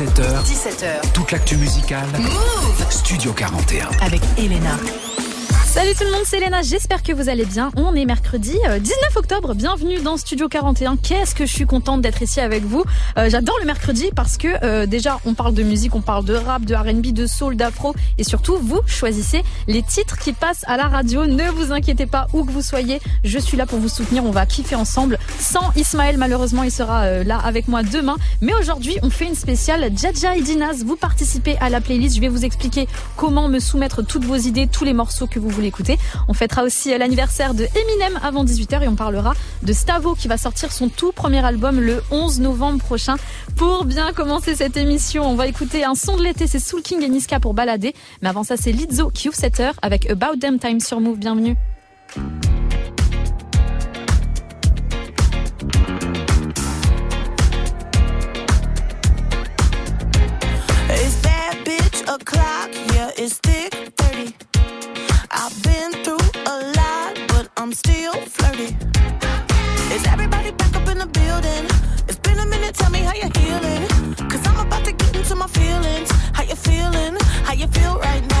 17h. 17h. Toute l'actu musicale. Move Studio 41. Avec Elena. Salut tout le monde, c'est Léna, j'espère que vous allez bien. On est mercredi 19 euh, octobre, bienvenue dans Studio 41. Qu'est-ce que je suis contente d'être ici avec vous. Euh, j'adore le mercredi parce que euh, déjà on parle de musique, on parle de rap, de R&B, de soul, d'afro et surtout vous choisissez les titres qui passent à la radio. Ne vous inquiétez pas où que vous soyez, je suis là pour vous soutenir, on va kiffer ensemble. Sans Ismaël malheureusement, il sera là avec moi demain, mais aujourd'hui on fait une spéciale Djadja et Dinaz. Vous participez à la playlist, je vais vous expliquer comment me soumettre toutes vos idées, tous les morceaux que vous voulez écouter. On fêtera aussi l'anniversaire de Eminem avant 18h et on parlera de Stavo qui va sortir son tout premier album le 11 novembre prochain. Pour bien commencer cette émission, on va écouter un son de l'été, c'est Soul King et Niska pour balader. Mais avant ça, c'est Lizzo qui ouvre cette heure avec About Them Time sur Move. Bienvenue. I'm still flirty. Is everybody back up in the building? It's been a minute, tell me how you're healing. Cause I'm about to get into my feelings. How you feeling? How you feel right now?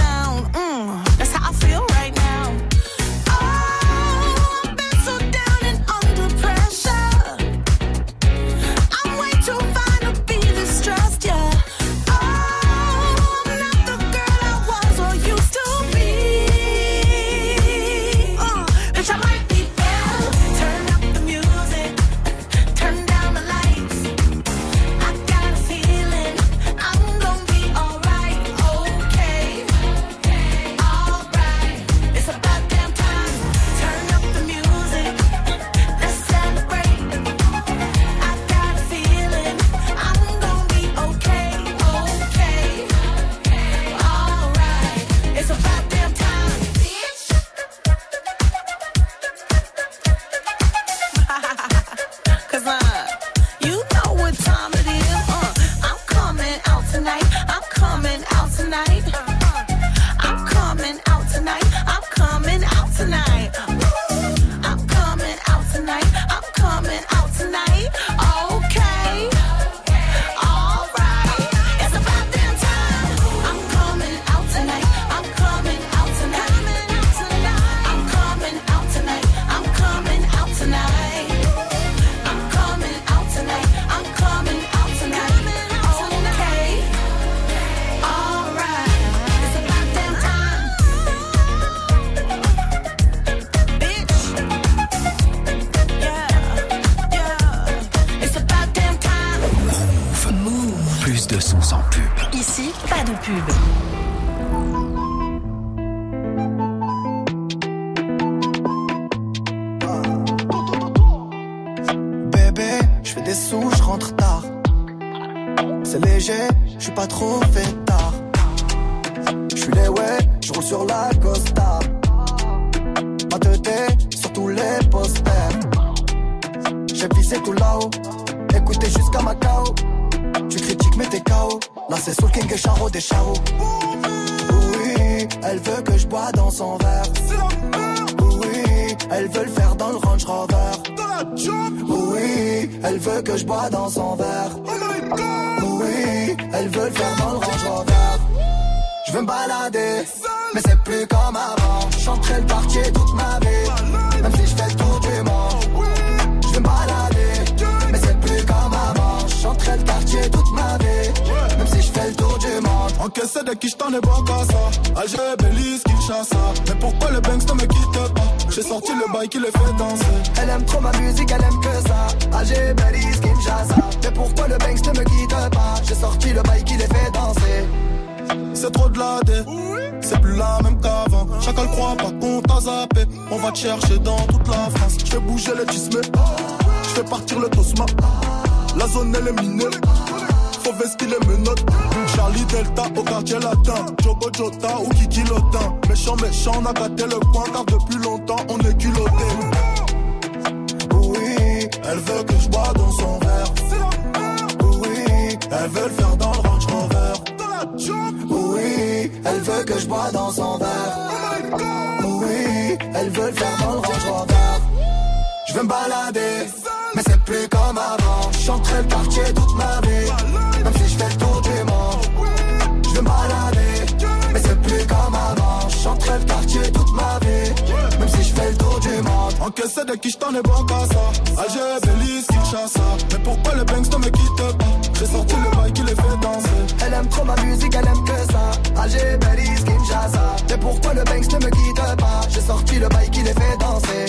Sorti le bail qui les fait danser.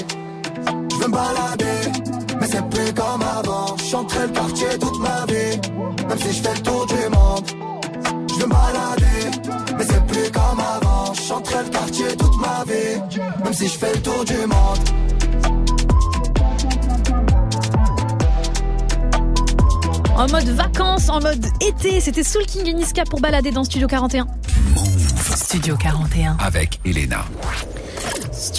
Je veux me balader, mais c'est plus comme avant. J'entrais le quartier toute ma vie, même si je fais le tour du monde. Je veux me balader, mais c'est plus comme avant. J'entrais le quartier toute ma vie, même si je fais le tour du monde. En mode vacances, en mode été, c'était Soul King et Niska pour balader dans Studio 41. Studio 41. Avec Elena.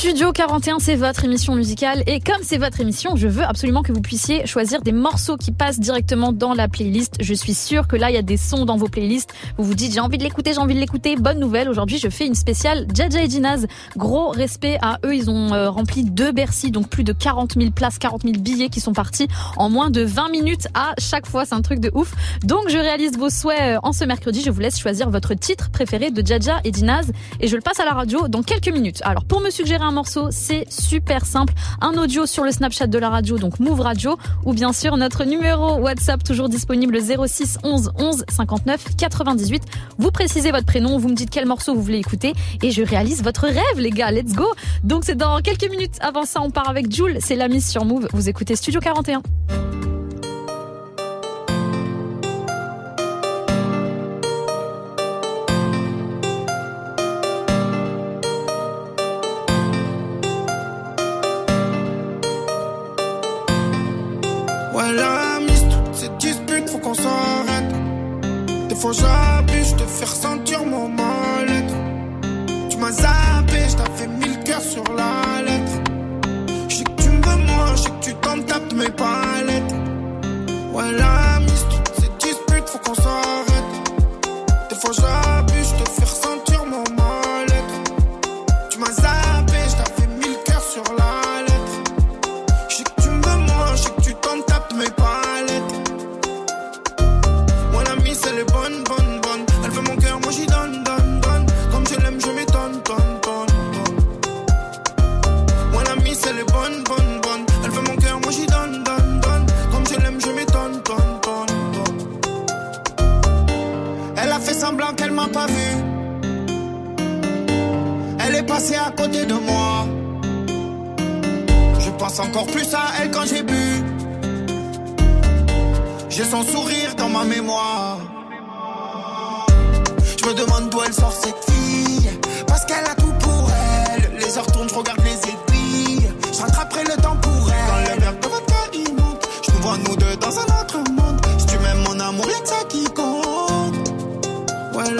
Studio 41, c'est votre émission musicale et comme c'est votre émission, je veux absolument que vous puissiez choisir des morceaux qui passent directement dans la playlist. Je suis sûre que là, il y a des sons dans vos playlists. Vous vous dites, j'ai envie de l'écouter, j'ai envie de l'écouter. Bonne nouvelle, aujourd'hui, je fais une spéciale Jaja et Dinaz. Gros respect à eux, ils ont euh, rempli deux Bercy, donc plus de 40 000 places, 40 000 billets qui sont partis en moins de 20 minutes à chaque fois. C'est un truc de ouf. Donc, je réalise vos souhaits euh, en ce mercredi. Je vous laisse choisir votre titre préféré de Jaja et Dinaz et je le passe à la radio dans quelques minutes. Alors, pour me suggérer un morceau, c'est super simple. Un audio sur le Snapchat de la radio, donc Move Radio, ou bien sûr notre numéro WhatsApp toujours disponible 06 11 11 59 98. Vous précisez votre prénom, vous me dites quel morceau vous voulez écouter et je réalise votre rêve, les gars. Let's go. Donc c'est dans quelques minutes. Avant ça, on part avec Jules. C'est la mise sur Move. Vous écoutez Studio 41. Ouais, la mise, toutes ces disputes, faut qu'on s'arrête. Des fois, j'abuse, je te fais ressentir mon mal-être. Tu m'as zappé, je t'avais mis le cœur sur la lettre. Je sais que tu me veux moi, je sais que tu t'en tapes mes palettes. Ouais, la mise, toutes ces disputes, faut qu'on s'arrête. Des fois, j'abuse, pense encore plus à elle quand j'ai bu. J'ai son sourire dans ma mémoire. Je me demande d'où elle sort cette fille. Parce qu'elle a tout pour elle. Les heures tournent, je regarde les aiguilles. Je rattraperai le temps pour elle. Quand le verre de vodka il monte, je nous vois nous deux dans un autre monde. Si tu m'aimes mon amour, y'a que ça qui compte. Ouais,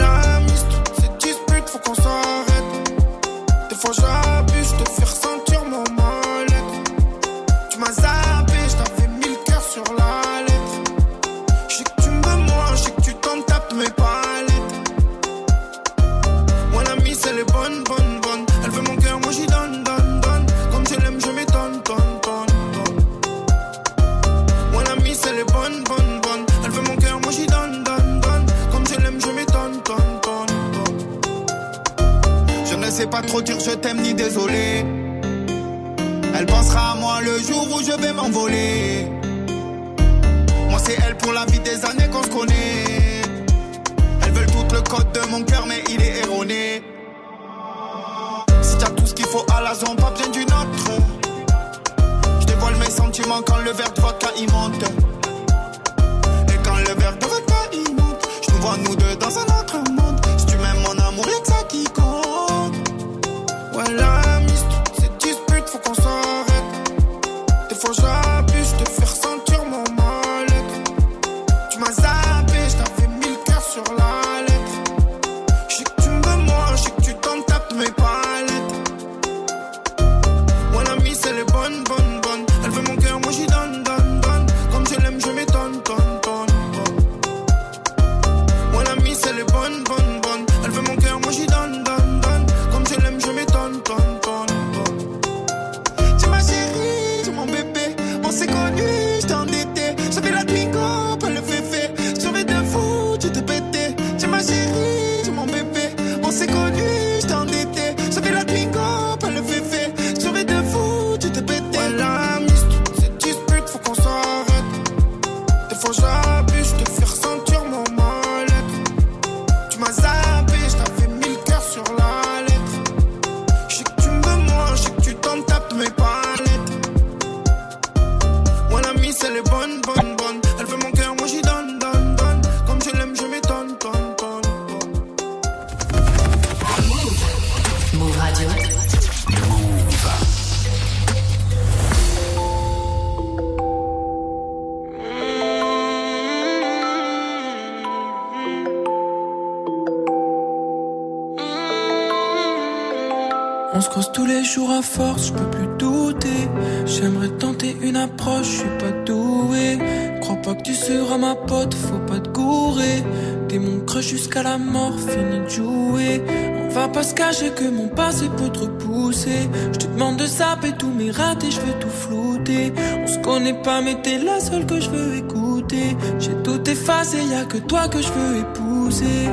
Que mon passé peut te repousser. Je te demande de zapper tous mes ratés, je veux tout flouter. On se connaît pas, mais t'es la seule que je veux écouter. J'ai tout effacé, y a que toi que je veux épouser.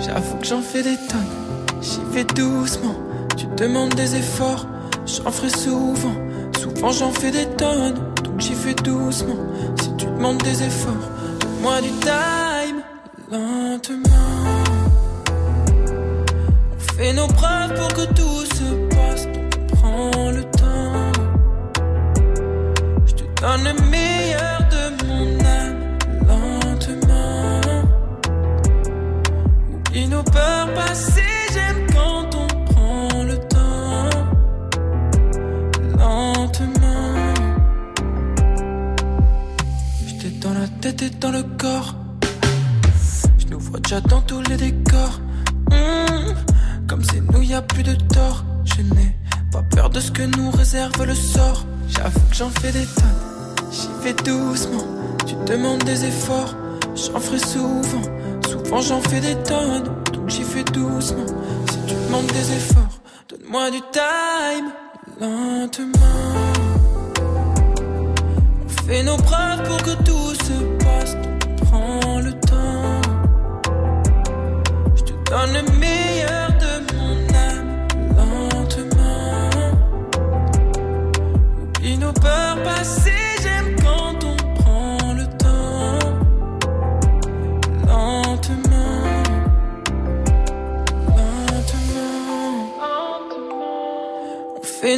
J'avoue que j'en fais des tonnes, j'y vais doucement. Tu demandes des efforts, j'en ferai souvent. Souvent j'en fais des tonnes, donc j'y fais doucement. Si tu demandes des efforts, donne-moi du time, donne le meilleur de mon âme, lentement. Oublie nos peurs passées, j'aime quand on prend le temps lentement. J'étais dans la tête et dans le corps. Je nous vois déjà dans tous les décors. Hmm, Comme c'est nous, y a plus de tort. Je n'ai pas peur de ce que nous réserve le sort. J'avoue que j'en fais des vais doucement. Tu demandes des efforts. J'en ferai souvent. Souvent j'en fais des tonnes. Donc j'y fais doucement. Si tu demandes des efforts, donne-moi du time. Lentement. On fait nos preuves pour que tout se passe. Prends le temps.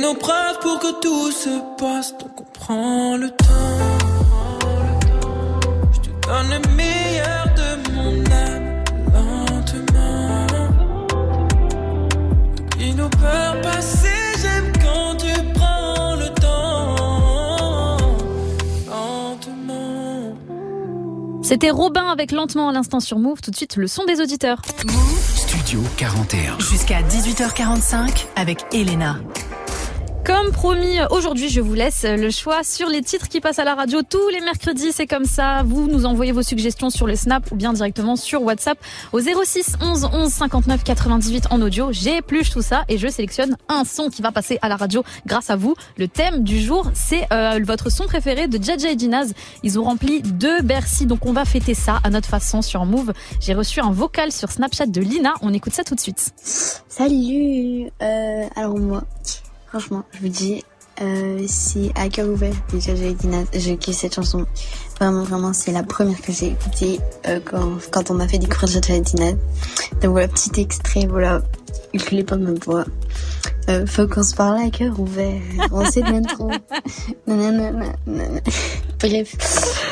Nos preuves pour que tout se passe, donc on prend le temps. Je te donne le meilleur de mon âme, lentement. Oublie nos peurs passées, j'aime quand tu prends le temps, lentement. C'était Robin avec Lentement à l'instant sur Move. Tout de suite, le son des auditeurs. Studio 41. Jusqu'à 18h45 avec Elena. Comme promis, aujourd'hui, je vous laisse le choix sur les titres qui passent à la radio tous les mercredis. C'est comme ça. Vous nous envoyez vos suggestions sur le Snap ou bien directement sur WhatsApp au 06 11 11 59 98 en audio. J'épluche tout ça et je sélectionne un son qui va passer à la radio grâce à vous. Le thème du jour, c'est euh, votre son préféré de Jaja et Dinaz. Ils ont rempli deux Bercy, donc on va fêter ça à notre façon sur Move. J'ai reçu un vocal sur Snapchat de Lina. On écoute ça tout de suite. Salut euh, Alors moi, franchement, je vous dis, euh, c'est à cœur ouvert de Jaja Dina. Je kiffe cette chanson. Vraiment, vraiment, c'est la première que j'ai écoutée euh, quand, on m'a fait découvrir Dina. Donc voilà, petit extrait, voilà, je l'ai pas voix. Euh, faut qu'on se parle à cœur ouvert. On sait de trop. Bref,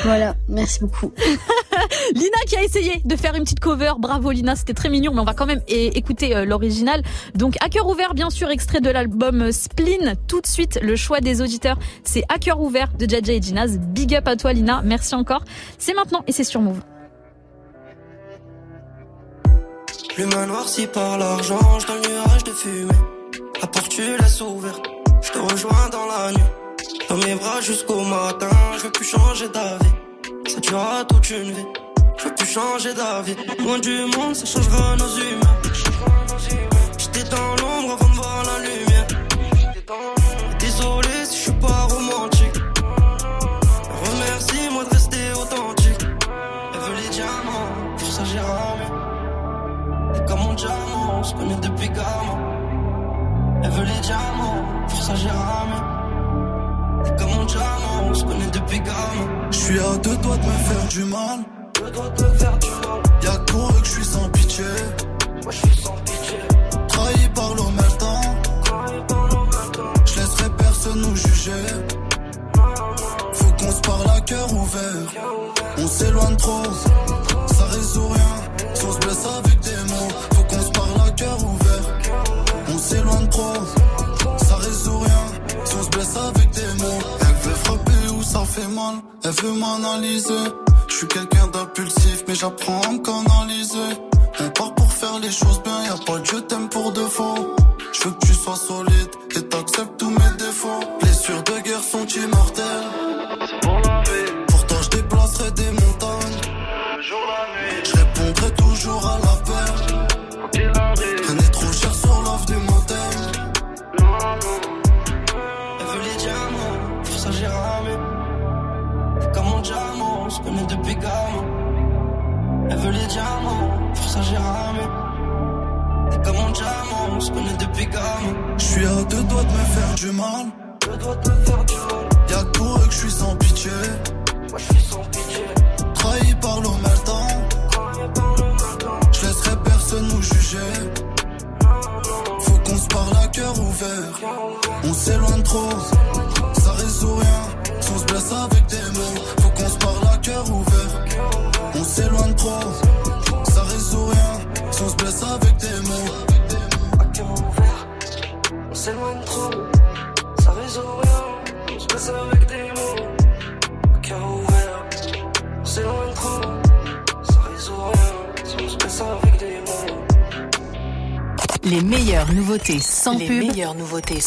voilà, merci beaucoup. Lina qui a essayé de faire une petite cover. Bravo Lina, c'était très mignon, mais on va quand même écouter euh, l'original. Donc à cœur ouvert, bien sûr, extrait de l'album Spleen. Tout de suite, le choix des auditeurs, c'est à cœur ouvert de JJ et Ginaz. Big up à toi Lina, merci encore. C'est maintenant et c'est sur Move. L'humain noirci par l'argent, dans le nuage de fumée. La porte tu laisses ouverte, je te rejoins dans la nuit. Dans mes bras jusqu'au matin, je veux plus changer d'avis. Ça durera toute une vie. Je veux plus changer d'avis. Loin du monde, ça changera nos humains.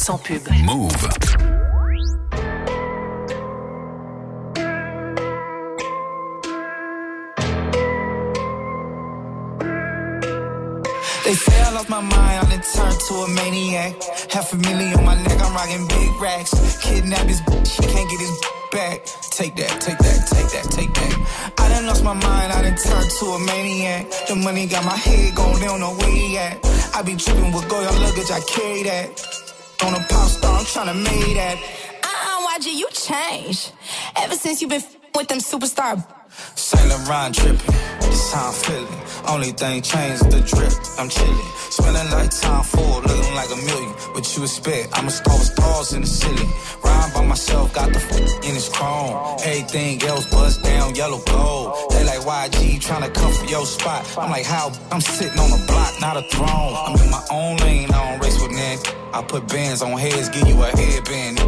Sans pub. Move. They say I lost my mind, I done turned to a maniac. Half a million on my neck, I'm rocking big racks. Kidnap his bitch, she can't get his back. Take that, take that, take that, take that. I done lost my mind, I done turned to a maniac. The money got my head going, they don't know where he at. I be tripping with go your luggage, I carry that. On a pop star, I'm tryna make that. Uh-uh, YG, you changed. Ever since you been with them superstar Saint Laurent dripping, this how I'm feeling. Only thing changed the drip. I'm chilling, smelling like Tom Ford, looking like a million. What you expect? I'm a star with stars in the ceiling. Rhyme by myself, got the f in his chrome. Everything else bust down, yellow gold. They like YG trying to come for your spot. I'm like, how? I'm sitting on a block, not a throne. I'm in my own lane, I don't race with none. I put bands on heads, give you a headband.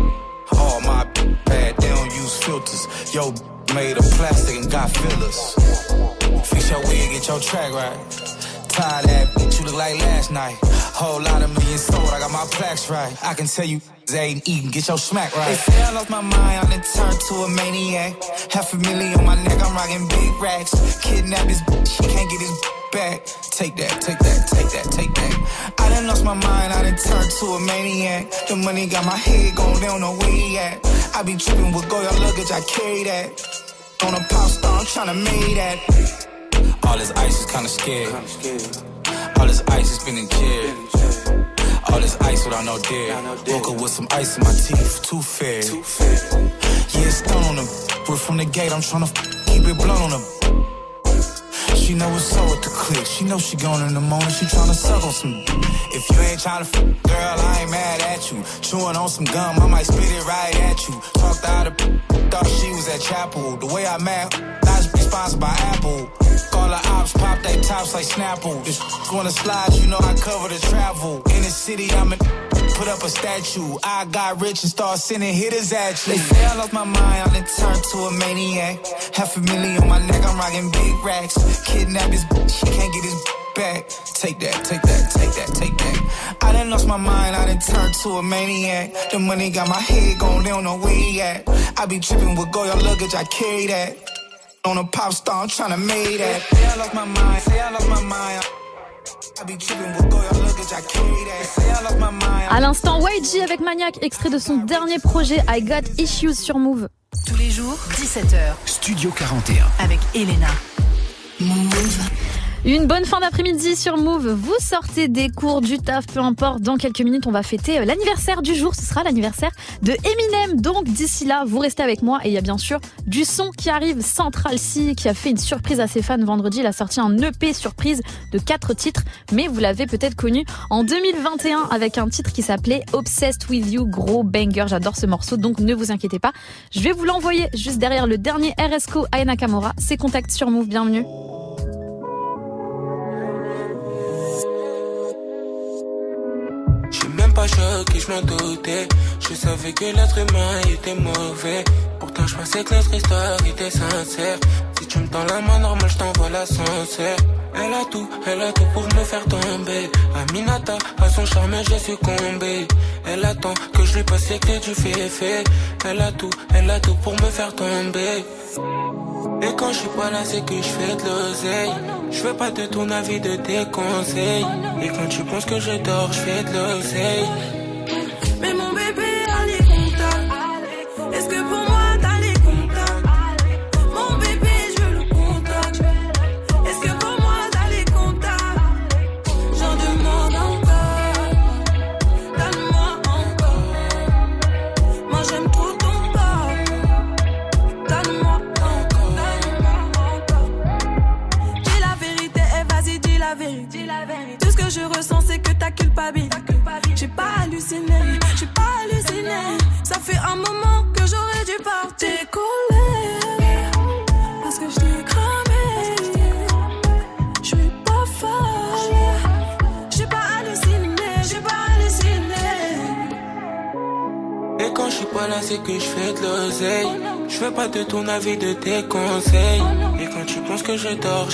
All my bad, they don't use filters. Yo, made of plastic and got fillers. Fix your wig, get your track right. Tie that you look like last night. Whole lot of millions sold, I got my plaques right. I can tell you, they ain't eating, get your smack right. They say I lost my mind, I done turned to a maniac. Half a million on my neck, I'm rocking big racks. Kidnap his bitch, she can't get his back. Take that, take that, take that, take that. I done lost my mind, I done turned to a maniac. The money got my head going, they don't know where he at. I be tripping with go your luggage, I carry that. On a pop star, I'm tryna make that. All this ice is kinda scared. All this ice is been in jail. All this ice without no dare. Woke up with some ice in my teeth, too fair. Yeah, stone on them. We're from the gate, I'm trying tryna keep it blunt on them. She know what's up with the click. She know she going in the morning. She tryna suck on some. If you ain't tryna f, girl, I ain't mad at you. Chewing on some gum, I might spit it right at you. Talked out of thought she was at chapel. The way I mad, not sponsored by Apple. Call the ops, pop they tops like Snapple. This wanna slide, you know I cover the travel. In the city, I'm in put up a statue. I got rich and start sending hitters at you. They say I lost my mind, I turned to a maniac. Half a million on my neck, I'm rocking big racks. Kidnap his bitch, she can't get his back. Take that, take that, take that, take that. I done lost my mind, I done turned to a maniac. The money got my head going, they don't know where he at. I be tripping with Goya luggage, I carry that. On a pop star, I'm trying to make that. Say I lost my mind, say I lost my mind. À l'instant, YG avec Maniac, extrait de son dernier projet I Got Issues sur Move. Tous les jours, 17h. Studio 41. Avec Elena. Move. Une bonne fin d'après-midi sur Move. Vous sortez des cours, du taf, peu importe. Dans quelques minutes, on va fêter euh, l'anniversaire du jour. Ce sera l'anniversaire de Eminem. Donc d'ici là, vous restez avec moi. Et il y a bien sûr du son qui arrive. Central C qui a fait une surprise à ses fans vendredi. Il a sorti un EP surprise de quatre titres. Mais vous l'avez peut-être connu en 2021 avec un titre qui s'appelait Obsessed with You. Gros banger. J'adore ce morceau. Donc ne vous inquiétez pas. Je vais vous l'envoyer juste derrière le dernier RSCO Aya Nakamura. C'est Contact sur Move. Bienvenue. Je m'en doutais. Je savais que l'être humain était mauvais. Pourtant, je pensais que notre histoire était sincère. Si tu me tends la main normale, je t'envoie l'ascenseur. Elle a tout, elle a tout pour me faire tomber. Aminata, à son charme, j'ai succombé. Elle attend que je lui passe les clés du fait. Elle a tout, elle a tout pour me faire tomber. Et quand je suis pas là, c'est que je fais de l'oseille. Je veux pas de ton avis, de tes conseils. Et quand tu penses que je dors, je fais de l'oseille. Mais mon ton avis, de tes conseils. Et quand tu penses que je dors,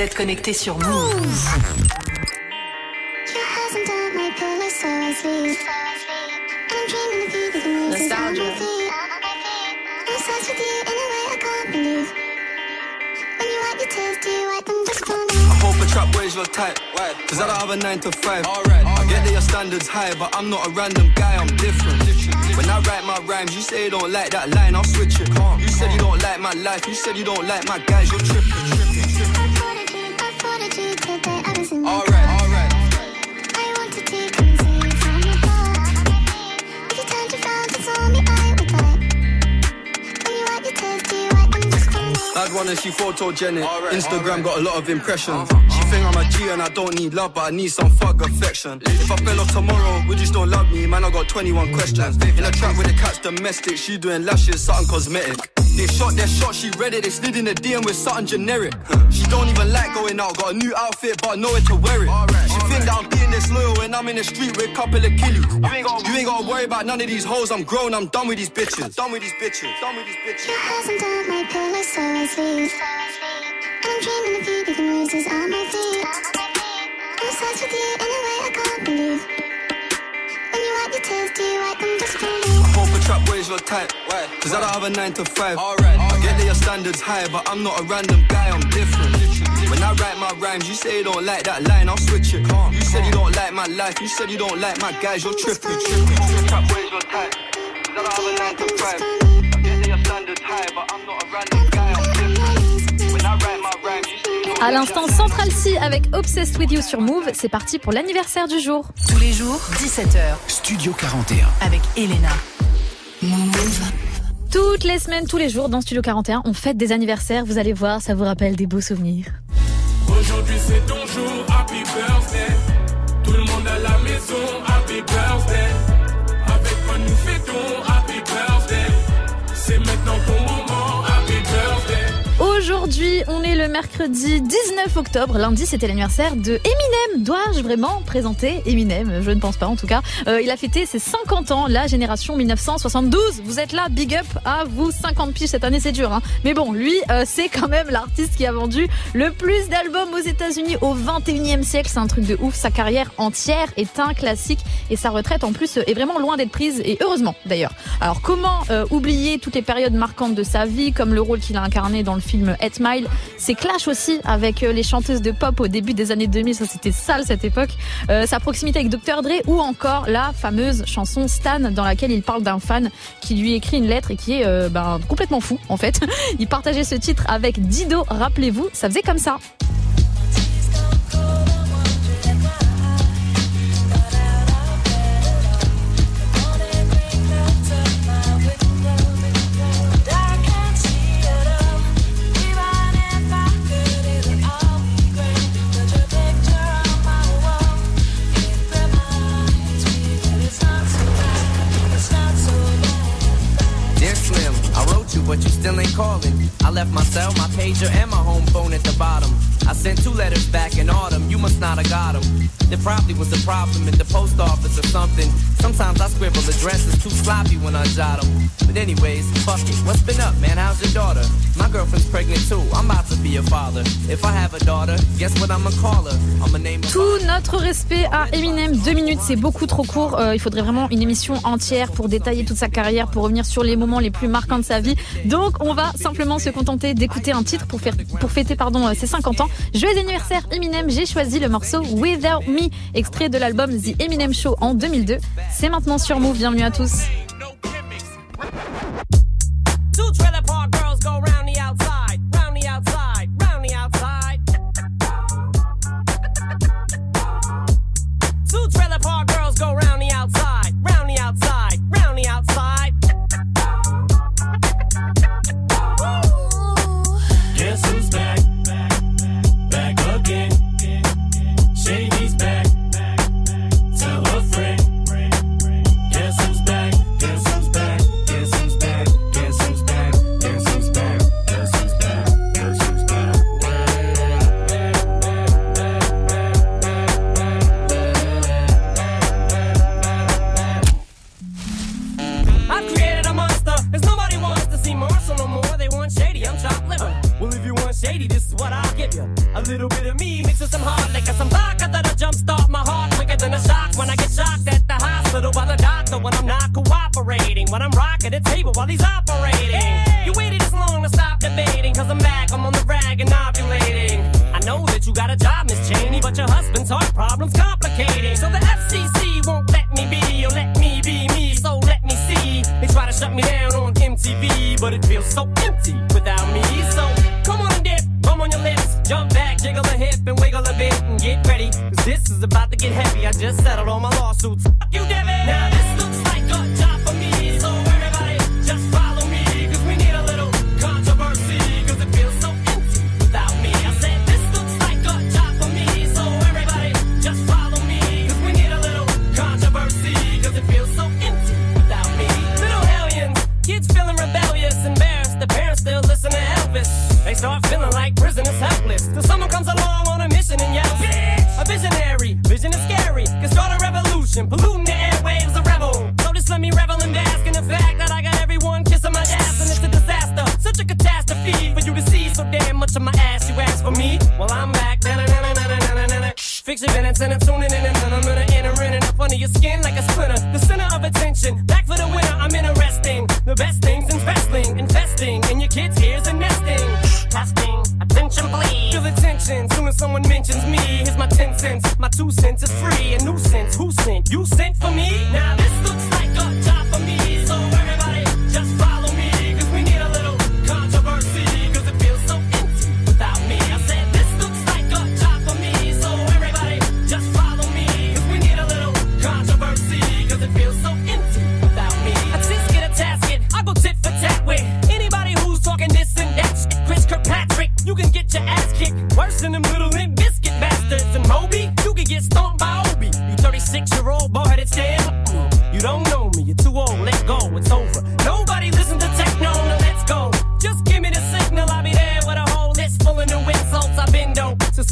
Vous êtes connectés sur Move. Nostalgia. I hope a trap boys your type. Cause I don't have a 9 to 5. I get that your standards high, but I'm not a random guy, I'm different. When I write my rhymes, you say you don't like that line, I'll switch it. You said you don't like my life, you said you don't like my guys, you're tripping. And she photogenic. Instagram got a lot of impressions. Uh-huh, uh-huh. She think I'm a G and I don't need love, but I need some fuck affection. If I fell off tomorrow, would you still love me? Man, I got 21 questions. In a trap with the cat's domestic, she doing lashes, something cosmetic. They shot their shot, she read it, they slid in the DM with something generic. She don't even like going out, got a new outfit, but nowhere to wear it. She think that I'm being this loyal when I'm in the street with a couple of killies. You ain't, gotta, you ain't gotta worry about none of these hoes, I'm grown, I'm done with these bitches. Done with these bitches, done with these bitches. Your hasn't done my pillow, so I sleep. And I'm dreaming of you, the roses on my feet. I'm obsessed with you in a way I can't believe. When you wipe your tears, do you wipe them just for a trap boys your type. Cause I don't have a 9 to 5. I get that your standards high, but I'm not a random guy, I'm different. When I write my rhymes, you say you don't like that line, I'll switch it. You said you don't like my life, you said you don't like my guys, you're tripping. Trap boys your type. Cause I don't have a 9 to 5. I get that your standards high, but I'm not a random guy, I'm different. When I write my rhymes, you say you don't À l'instant, Central C avec Obsessed with You sur Move. C'est parti pour l'anniversaire du jour. Tous les jours, 17h. Studio 41. Avec Elena. Toutes les semaines, tous les jours, dans Studio 41, on fête des anniversaires. Vous allez voir, ça vous rappelle des beaux souvenirs. Aujourd'hui c'est ton jour, happy birthday. Tout le monde à la maison, happy birthday. Aujourd'hui, on est le mercredi 19 octobre. Lundi, c'était l'anniversaire de Eminem. Dois-je vraiment présenter Eminem? Je ne pense pas, en tout cas. Euh, il a fêté ses 50 ans, la génération 1972. Vous êtes là, big up à vous. 50 piges cette année, c'est dur. Hein. Mais bon, lui, euh, c'est quand même l'artiste qui a vendu le plus d'albums aux États-Unis au 21e siècle. C'est un truc de ouf. Sa carrière entière est un classique et sa retraite en plus est vraiment loin d'être prise. Et heureusement, d'ailleurs. Alors, comment euh, oublier toutes les périodes marquantes de sa vie, comme le rôle qu'il a incarné dans le film 8 Mile. C'est clash aussi avec euh, les chanteuses de pop au début des années 2000. Ça, c'était sale cette époque. Euh, sa proximité avec Dr. Dre ou encore la fameuse chanson Stan dans laquelle il parle d'un fan qui lui écrit une lettre et qui est euh, ben, complètement fou en fait. Il partageait ce titre avec Dido, rappelez-vous, ça faisait comme ça. Still ain't calling. I left my cell, my pager, and my home phone at the bottom. I sent two letters back in autumn, you must not have got them. There probably was a problem in the post office or something. Sometimes I scribble addresses too sloppy when I jot them. But anyways, fuck it. What's been up, man? How's your daughter? My girlfriend's pregnant too. I'm about to be a father. If I have a daughter, guess what I'ma call her? I'ma name her. Tout notre respect à Eminem. Deux minutes, c'est beaucoup trop court. Euh, il faudrait vraiment une émission entière pour détailler toute sa carrière, pour revenir sur les moments les plus marquants de sa vie. Donc, on va simplement se contenter d'écouter un titre pour, faire, pour fêter pardon, euh, ses 50 ans. Joyeux anniversaire Eminem, j'ai choisi le morceau Without Me, extrait de l'album The Eminem Show en 2002. C'est maintenant sur Move, bienvenue à tous.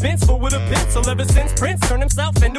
Vince with a pencil ever since Prince turned himself into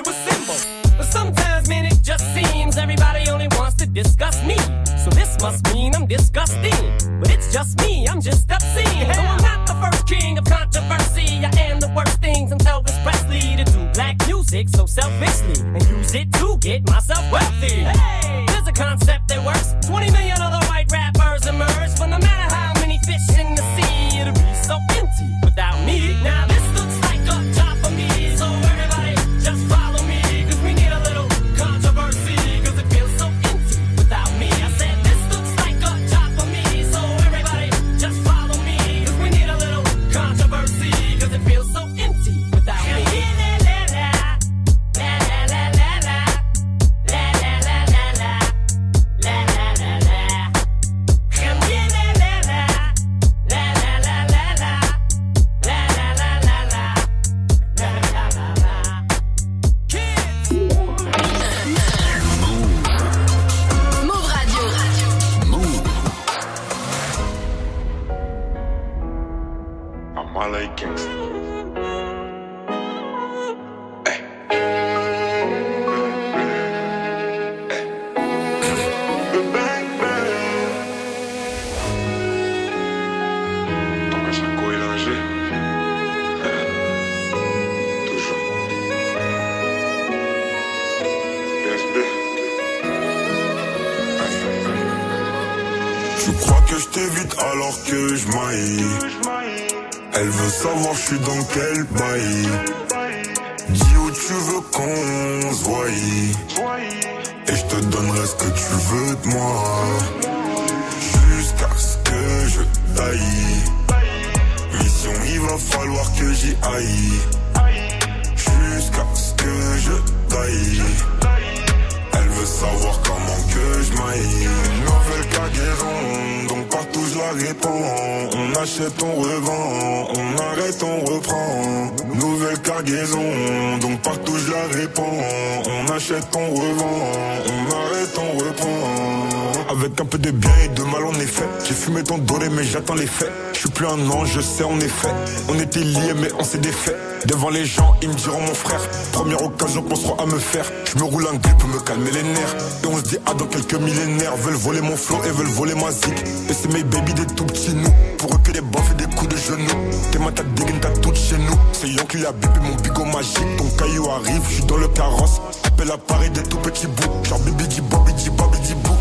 faire. Je me roule un glu pour me calmer les nerfs. Et on se dit, ah, dans quelques millénaires, veulent voler mon flow et veulent voler ma zik. Et c'est mes baby des tout petits nous. Pour eux que des baffes et des coups de genoux. T'es ma tête dégaine, t'as toute chez nous. C'est Yon qui l'a bip mon bigot magique. Ton caillou arrive, je suis dans le carrosse. Appelle à Paris des tout petits bouts. Genre bibi di babi di babi di bou.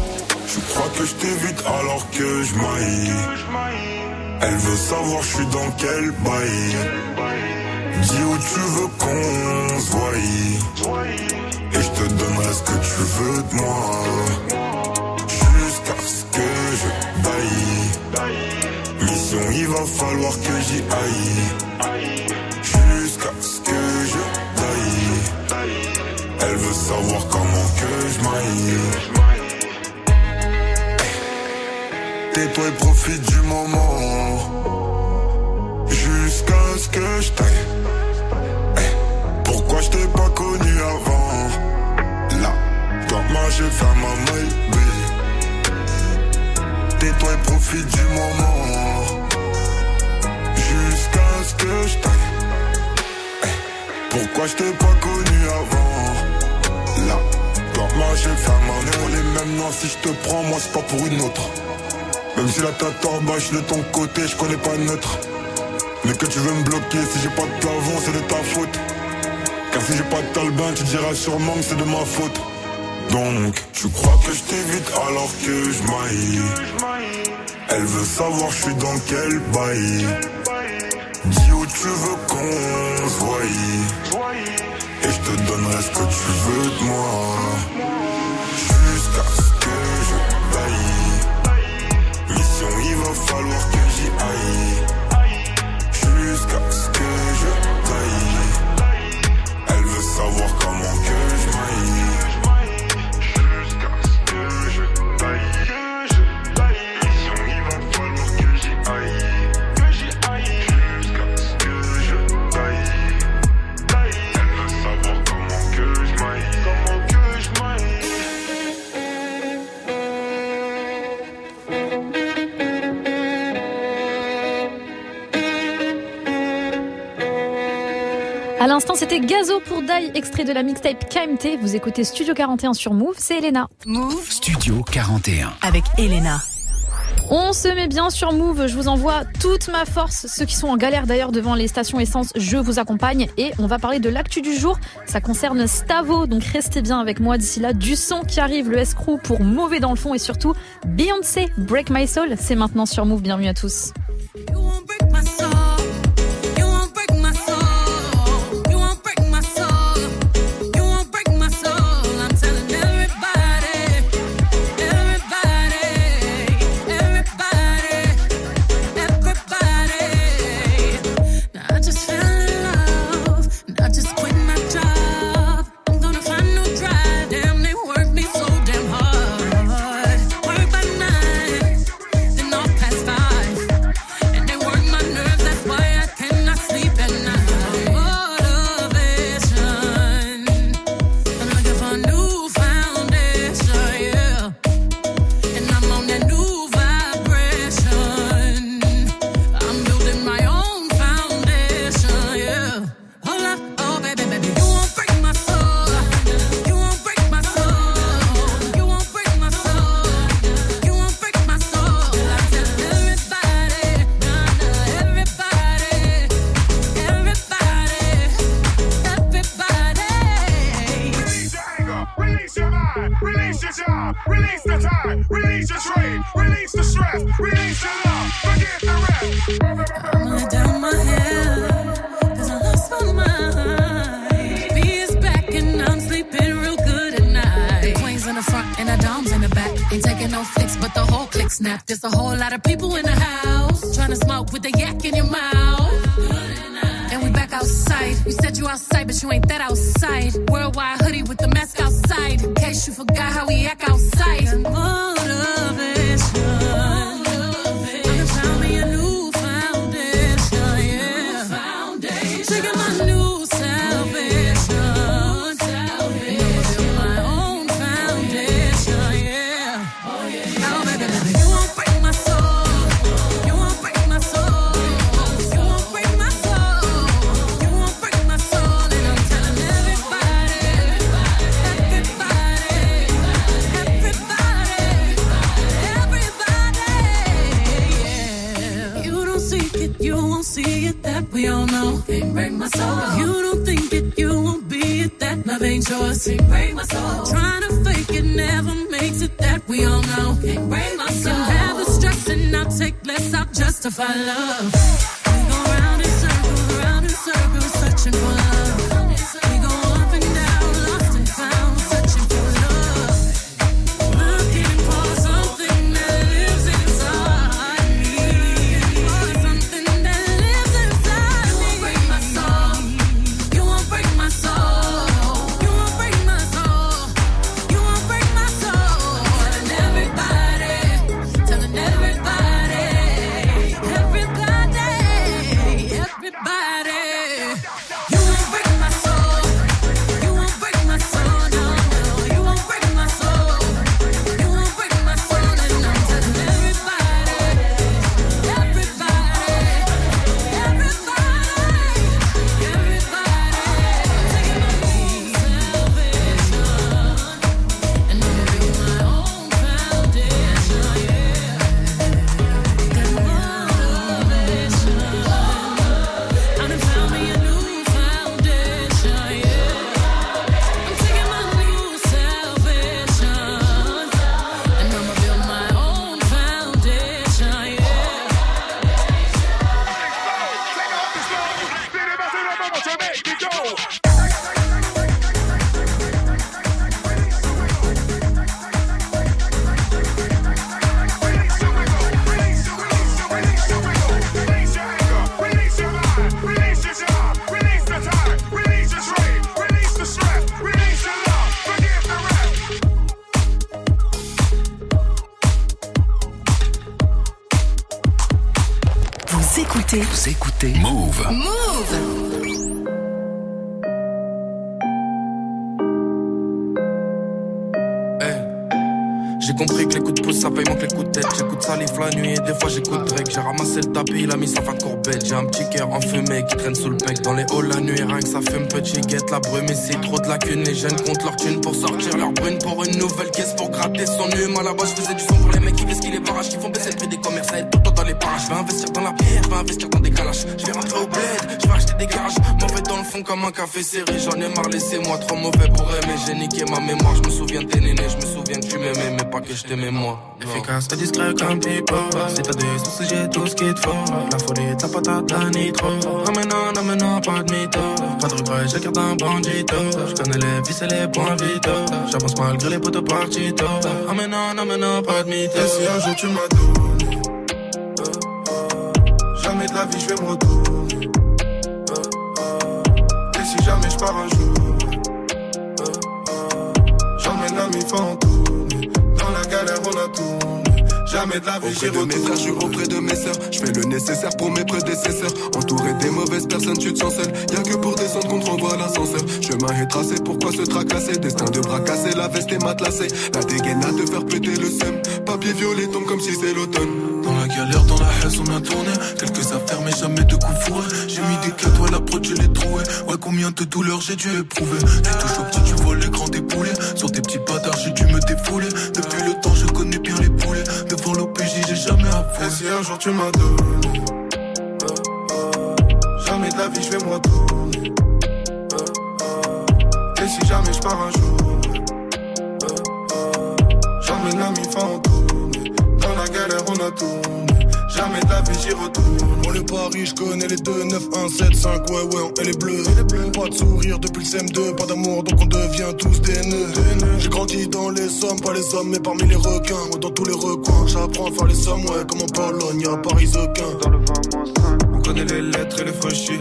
Je crois que je t'évite alors que je maille. Elle veut savoir je suis dans quel bail. Dis où tu veux qu'on se voie. Jusqu'à ce que je baille. Mission, il va falloir que j'y aille. Jusqu'à ce que je taille. Elle veut savoir comment que je maille. Tais-toi profite du moment. Jusqu'à ce que je taille. Eh, Pourquoi je t'ai pas connu? Je fais ma maille, Tais-toi et profite du moment. Jusqu'à ce que je taille. Eh, Pourquoi je t'ai pas connu avant? Là, quand moi je fais ma on est même noirs si je te prends, moi c'est pas pour une autre. Même si la tête en de ton côté, je connais pas neutre. Mais que tu veux me bloquer, si j'ai pas de plafond, c'est de ta faute. Car si j'ai pas de talbin, tu diras sûrement que c'est de ma faute. Donc, tu crois que je t'évite alors que je maille. Elle veut savoir je suis dans quel bail. Dis où tu veux qu'on se voie. Et je te donnerai ce que tu veux de moi. À l'instant, c'était Gazo pour Die, extrait de la mixtape KMT. Vous écoutez Studio 41 sur Move, c'est Elena. Move Studio 41. avec Elena. On se met bien sur Move, je vous envoie toute ma force. Ceux qui sont en galère d'ailleurs devant les stations essence, je vous accompagne. Et on va parler de l'actu du jour. Ça concerne Stavo, donc restez bien avec moi d'ici là. Du son qui arrive, le escroc pour Mauvais dans le fond et surtout Beyoncé, Break My Soul. C'est maintenant sur Move, bienvenue à tous. my soul. There's a whole lot of people in the house trying to smoke with the yak in your mouth. And we back outside. You said you outside, but you ain't that outside. Worldwide Vous écoutez Move. Move. J'ai compris que les coups de pouce ça paye moins que les coups de tête. J'écoute Salif la nuit et des fois j'écoute Drake. J'ai ramassé le tapis, il a mis sa fin courbette. J'ai un petit cœur enfumé qui traîne sous le bec. Dans les halls la nuit, rien que ça fume petit guette. La brume ici, trop de lacunes. Les jeunes comptent leur thune pour sortir leur brune. Pour une nouvelle caisse pour gratter son hume. À la base, je faisais du son pour les mecs qui risquent les barrages. Qui font baisser le prix des commerces. Ça aide tout le temps dans les parages. Je vais investir dans la pierre, je vais investir dans des calaches. Je vais rentrer au bled, je vais acheter des garages. Mauvais dans le fond comme un café serré. J'en ai marre, laissez-moi trop mauvais pour aimer. J'ai niqué ma mémoire. Je me souviens de tes nénés, je me souviens que tu m'aimais, mais pas que je t'aimais moi. Efficace discret comme people Si t'as des j'ai tout ce qu'il te faut. La folie de la patate, la nitro. Amenant, amenant, pas de mytho. Pas de regret, j'ai carte d'un bandito Je connais les vis et les points vito J'avance malgré les potes partito. Amenant, amenant, pas de mytho. Et si un jour tu euh, Jamais de la vie je vais me retourner. Et si jamais je pars un jour J'emmène l'ami fantôme dans la galère, on a tourné. Jamais de la vie, de mes frères, je suis auprès de mes sœurs. Je fais le nécessaire pour mes prédécesseurs. Entouré des mauvaises personnes, tu te sens seul. Y'a que pour descendre qu'on te renvoie l'ascenseur. Chemin est tracé, pourquoi se tracasser? Destin de bras cassés, la veste est matelassée. La dégaine à te faire péter le seum. Papier violet tombe comme si c'est l'automne. Dans la galère, dans la haisse, on a tourné. Quelques affaires, mais jamais de coups fourrés. J'ai mis des cadeaux à la prod, je l'ai trouvé. Ouais, combien de douleurs j'ai dû éprouver. Tu touches au petit, tu vois l'écran déboulé. Sur tes petits bâtards, j'ai dû me défouler. Depuis le temps, jamais si un jour tu m'as donné, euh, euh, jamais de la vie, je vais me retourner. Euh, et si jamais je pars un jour, j'emmène l'ami fantôme. Dans la galère, on a tourné. Jamais de la vie, j'y retourne. Pour le Paris, je connais les 2, 9, 1, 7, 5, ouais, ouais, elle est bleue. Pas de sourire depuis le CM2, pas d'amour, donc on devient tous des nœuds. J'ai grandi dans les sommes, pas les hommes, mais parmi les requins. Moi, dans tous les recoins, j'apprends à faire les sommes, ouais, comme en Pologne, à Paris, aucun. Dans le 20 on connaît les lettres et les fauchis.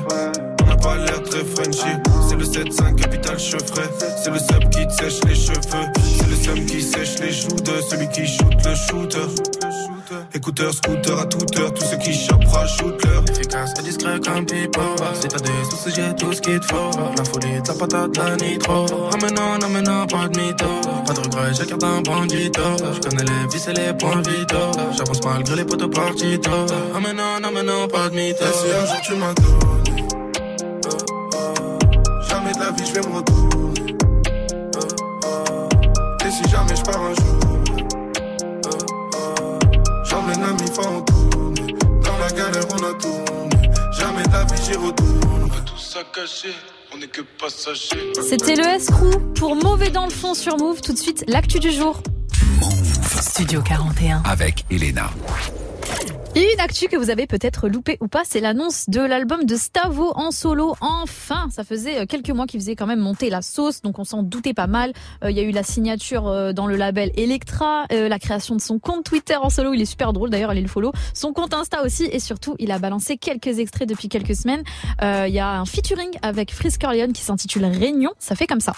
On n'a pas l'air très Frenchy. C'est le 7-5 capital chevré. C'est le sub qui te sèche les cheveux. C'est le sub qui sèche les joues de celui qui shoot le shooter. Écouteurs, scooter à toute heure, tous ceux qui chopent rajoutent leur efficace et discret comme people. Si t'as des soucis, j'ai tout ce qu'il te faut. La folie, de la patate, la nitro. Amenant, amenant, pas de mytho. Pas de regret, j'ai carte d'un bandito. Je connais les vis et les points vitaux. J'avance malgré les potes partito. Amenant, amenant, pas de mytho. Et si un jour tu m'as donné, jamais de la vie, je vais me retourner. Et si jamais je pars un jour, j'y retourne. On va tout saccager. On est que passagers. C'était le S-Crew pour Mauvais dans le fond sur Move. Tout de suite, l'actu du jour. Studio 41. Avec Elena. Et une actu que vous avez peut-être loupé ou pas, c'est l'annonce de l'album de Stavo en solo. Enfin, ça faisait euh, quelques mois qu'il faisait quand même monter la sauce, donc on s'en doutait pas mal. Euh, Il y a eu la signature euh, dans le label Electra, la création de son compte Twitter en solo, il est super drôle d'ailleurs, allez le follow. Son compte Insta aussi, et surtout, il a balancé quelques extraits depuis quelques semaines. Il y a un featuring avec Frisk qui s'intitule Réunion, ça fait comme ça.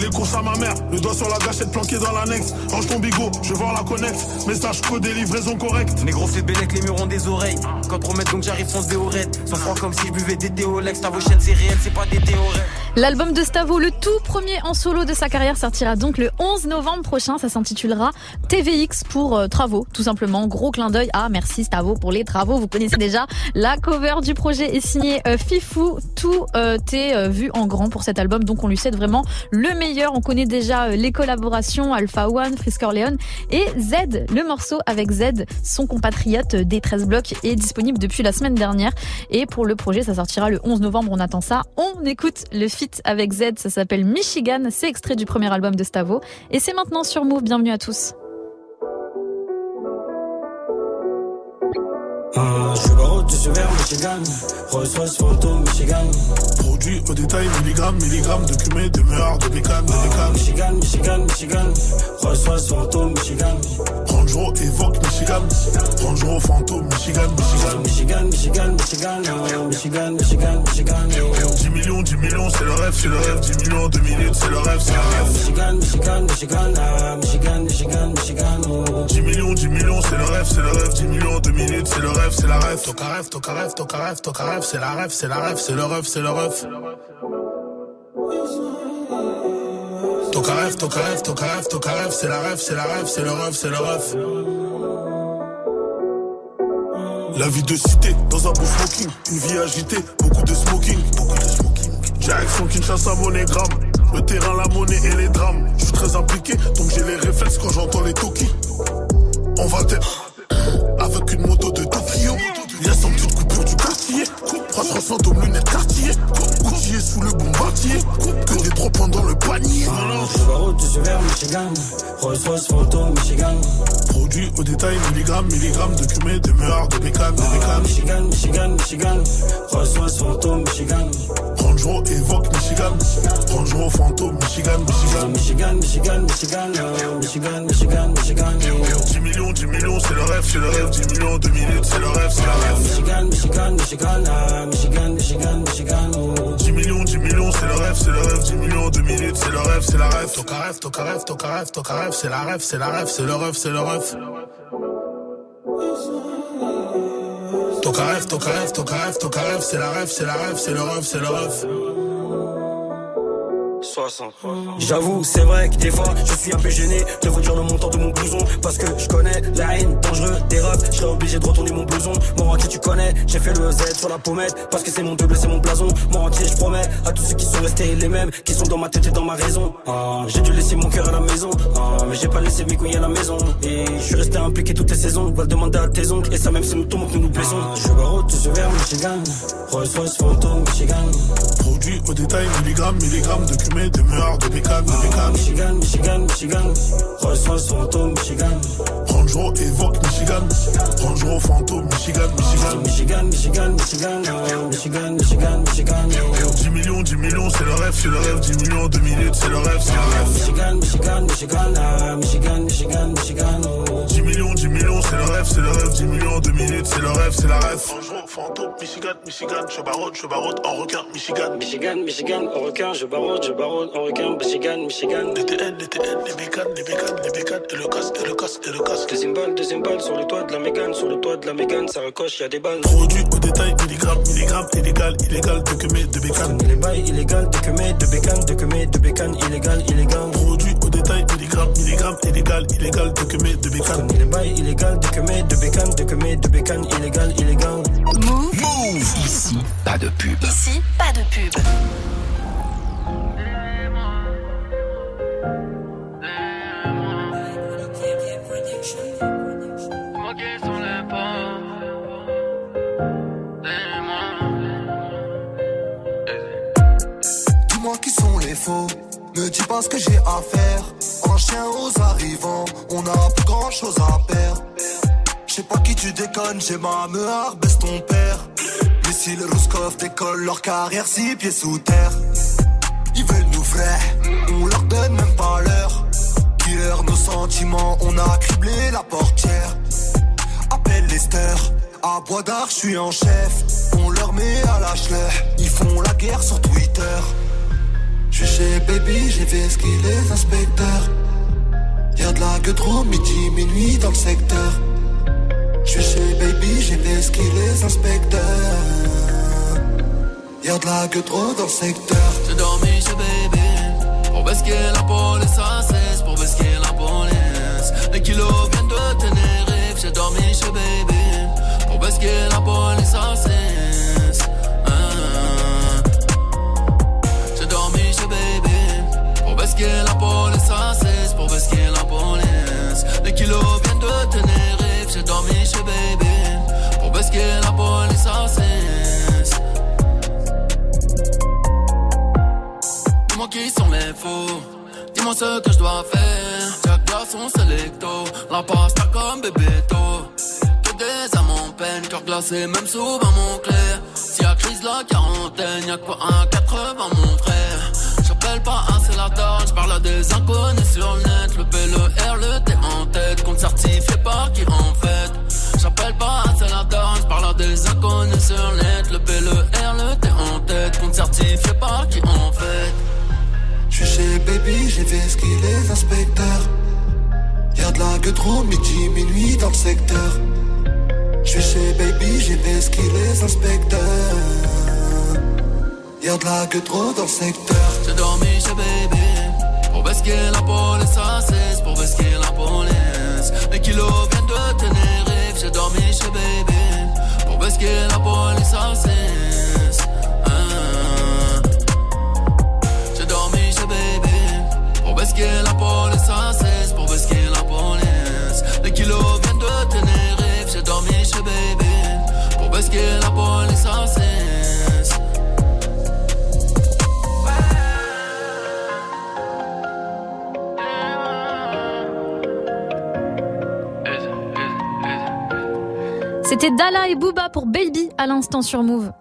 Les courses à ma mère, le doigt sur la gâchette planqué dans l'annexe. Range ton bigot, je vais voir la connecte. Message codé, livraison correcte. Négro fait bélec, les murs ont des oreilles. Quand promet donc j'arrive fonce des oreilles. Sans froid comme si je buvais des Théolex. Ta vos chaînes c'est réel, c'est pas des théorèmes. L'album de Stavo, le tout premier en solo de sa carrière, sortira donc le 11 novembre prochain. Ça s'intitulera TVX pour euh, travaux, tout simplement. Gros clin d'œil à merci Stavo pour les travaux. Vous connaissez déjà. La cover du projet est signée euh, Fifou. Tout euh, est euh, vu en grand pour cet album, donc on lui cède vraiment le meilleur. On connaît déjà euh, les collaborations Alpha One, Frisk Orleans et Z. Le morceau avec Z, son compatriote euh, des 13 blocs, est disponible depuis la semaine dernière. Et pour le projet, ça sortira le 11 novembre. On attend ça. On écoute le feat avec Z. Ça s'appelle Michigan. C'est extrait du premier album de Stavo. Et c'est maintenant sur Move. Bienvenue à tous. Je suis vers Michigan. Rolls-Royce fantôme, Michigan. Produit au détail, milligrammes, milligrammes de cumé, de méard, de bécane, de bécane. Michigan, Michigan, Michigan. Rolls-Royce fantôme, Michigan. Prends Range Rover évoque Michigan. Range Rover fantôme, Michigan, Michigan. Michigan, Michigan, Michigan, oh, Michigan, Michigan, Michigan. oh. 10 millions, 10 millions, c'est le rêve, c'est le rêve. 10 millions, 2 minutes, c'est le rêve, c'est le rêve. Michigan, Michigan, Michigan, ah, Michigan, Michigan, Michigan, oh. 10 millions, 10 millions, c'est le rêve, c'est le rêve. 10 millions, 2 minutes, c'est le rêve, c'est la rêve. Rêve, toca rêve, toca rêve, toca rêve, c'est la rêve, c'est la rêve, c'est le rêve, c'est le rêve. Toca rêve, toca rêve, toca rêve, toca rêve, c'est la rêve, c'est la rêve, c'est le rêve, c'est le rêve. La vie de cité, dans un beau smoking, une vie agitée, beaucoup de smoking, beaucoup de smoking. Direction Kinshasa, monégramme, le terrain, la monnaie et les drames. Je suis très impliqué, donc j'ai les réflexes quand j'entends les Toki. On va t'être avec une moto de. Y'a sans petite coupure du quartier. 360 aux lunettes quartier. Outillé sous le bombardier. Que des trois points dans le panier. Route, je vers Michigan. Rolls Royce photo, Michigan. Produit au détail, milligrammes, milligrammes de cumé, de meurs, de bécane, de bécane. Michigan, Michigan, Michigan. Rolls Royce photo, Michigan. Range évoque Michigan. Range fantôme, Michigan, Michigan. Michigan, Michigan, Michigan, oh, Michigan, Michigan, Michigan. oh. 10 millions, 10 millions, c'est le rêve, c'est le rêve. 10 millions, 2 minutes, c'est le rêve, c'est le rêve. Michigan, Michigan, Michigan, ah, Michigan, Michigan, Michigan, oh. 10 millions, 10 millions, c'est le rêve, c'est le rêve. 10 millions, 2 minutes, c'est le rêve, c'est la rêve. Toca rêve, toca rêve, toca rêve, toca rêve, c'est la rêve, c'est la rêve, c'est le rêve, c'est le rêve. Toca rêve, toca rêve, toca rêve, toca rêve, c'est la rêve, c'est la rêve, c'est le rêve, c'est le rêve. 60. J'avoue, c'est vrai que des fois, je suis un peu gêné de vous dire le montant de mon blouson. Parce que je connais la haine dangereux des refs. Je serais obligé de retourner mon blouson. Mon entier, tu connais, j'ai fait le Z sur la pommette. Parce que c'est mon double, c'est mon blason. Mon entier, je promets à tous ceux qui sont restés les mêmes, qui sont dans ma tête et dans ma raison. Ah, j'ai dû laisser mon cœur à la maison. Ah, mais j'ai pas laissé mes couilles à la maison. Et je suis resté impliqué toutes les saisons. Va le demander à tes oncles. Et ça, même si nous tombons, que nous nous blessons. je suis route, je vers Michigan. Rolls Royce photo, Michigan. Produit au détail, milligrammes, milligrammes de cumé, de meurs, de bécane, de bécane. Michigan, Michigan, Michigan. Royce photo, Michigan. Range Rover évoque Michigan. Range Rover fantôme, Michigan, Michigan. Michigan, Michigan, Michigan, oh, Michigan, Michigan, Michigan, oh. 10 millions, 10 millions, c'est le rêve, c'est le rêve. 10 millions, 2 minutes, c'est le rêve, c'est le rêve. Michigan, Michigan, Michigan, ah, Michigan, Michigan, Michigan, oh. 10 millions, 10 millions, c'est le rêve, c'est le rêve. 10 millions, 2 minutes, c'est le rêve, c'est la rêve. Fantôme, Michigan, Michigan. Je barote, je barote en requin, Michigan. Michigan, Michigan, en requin, je barote, je barote, en requin, Michigan, Michigan. Les TN, les TN, les bécanes, les bécanes, les bécanes, et le casque, et le casque, et le casque. Deuxième balle, deuxième balle, sur le toit de la Mégane, sur le toit de la Mégane, ça recoche, y a des balles. Produit au détail, milligrammes, milligrammes, illégal, illégal, de cumé, de bécane. Les bails illégal, de quemé, de bécane, de quemé, de bécane, illégal, illégal. Produit au détail, milligrammes, milligrammes, illégal, illégal, de cumé, de bécane. Les bails illégal, de quemé, de bécane, de quemé, de bécane, illégal, illégal. Move. Move. Ici, pas de pub. Ici, pas de pub. Me dis pas ce que j'ai à faire. En chien aux arrivants, on a plus grand chose à perdre. Je sais pas qui tu déconnes, j'ai ma meur, baisse ton père. Mais si le Ruskov décolle leur carrière six pieds sous terre, ils veulent nous vrais, on leur donne même pas l'heure. Killer nos sentiments, on a criblé la portière. Appelle Lester, à Bois d'Arc, je suis en chef. On leur met à la ils font la guerre sur Twitter. Je suis chez Baby, j'ai fait ce qu'il les inspecteurs. Y'a de la gueule trop midi, minuit dans le secteur. Je suis chez Baby, j'ai fait ce qu'il les inspecteurs. Y'a de la gueule trop dans le secteur. J'ai dormi chez Baby Pour basquer la police à 16 Pour basquer la police Les kilos viennent de Tenerife J'ai dormi chez Baby Pour basquer la police à 16 Ce que je dois faire. Jack glaçon selecto. La pasta comme bébéto. Que des âmes en peine. Cœur glacé, même souvent mon clair. Si à crise la quarantaine, y'a pas un 80 mon frère. J'appelle pas assez la daronne, j'parle à des inconnus sur le net. Le P, le R, le T en tête, compte certifié par qui en fait. J'appelle pas assez la daronne, j'parle à des inconnus sur le net. Le P, le R, le T en tête, compte certifié par qui en fait. Suis chez Baby, j'ai fait skier les inspecteurs. Y'a de la que trop, midi, minuit dans le secteur. Je suis chez Baby, j'ai fait skier les inspecteurs. Y'a de la que trop dans le secteur. J'ai dormi chez Baby, pour basquer la police assise, pour basquer la police. Les kilos viennent de Tenerife, j'ai dormi chez Baby, pour basquer la police assise. Ah. Pour basquer la police assise, pour basquer la police. Les kilos viennent de Tenerife, j'ai dormi chez Baby, pour basquer la police assise. C'était Dala et Booba pour Baby à l'instant sur Move.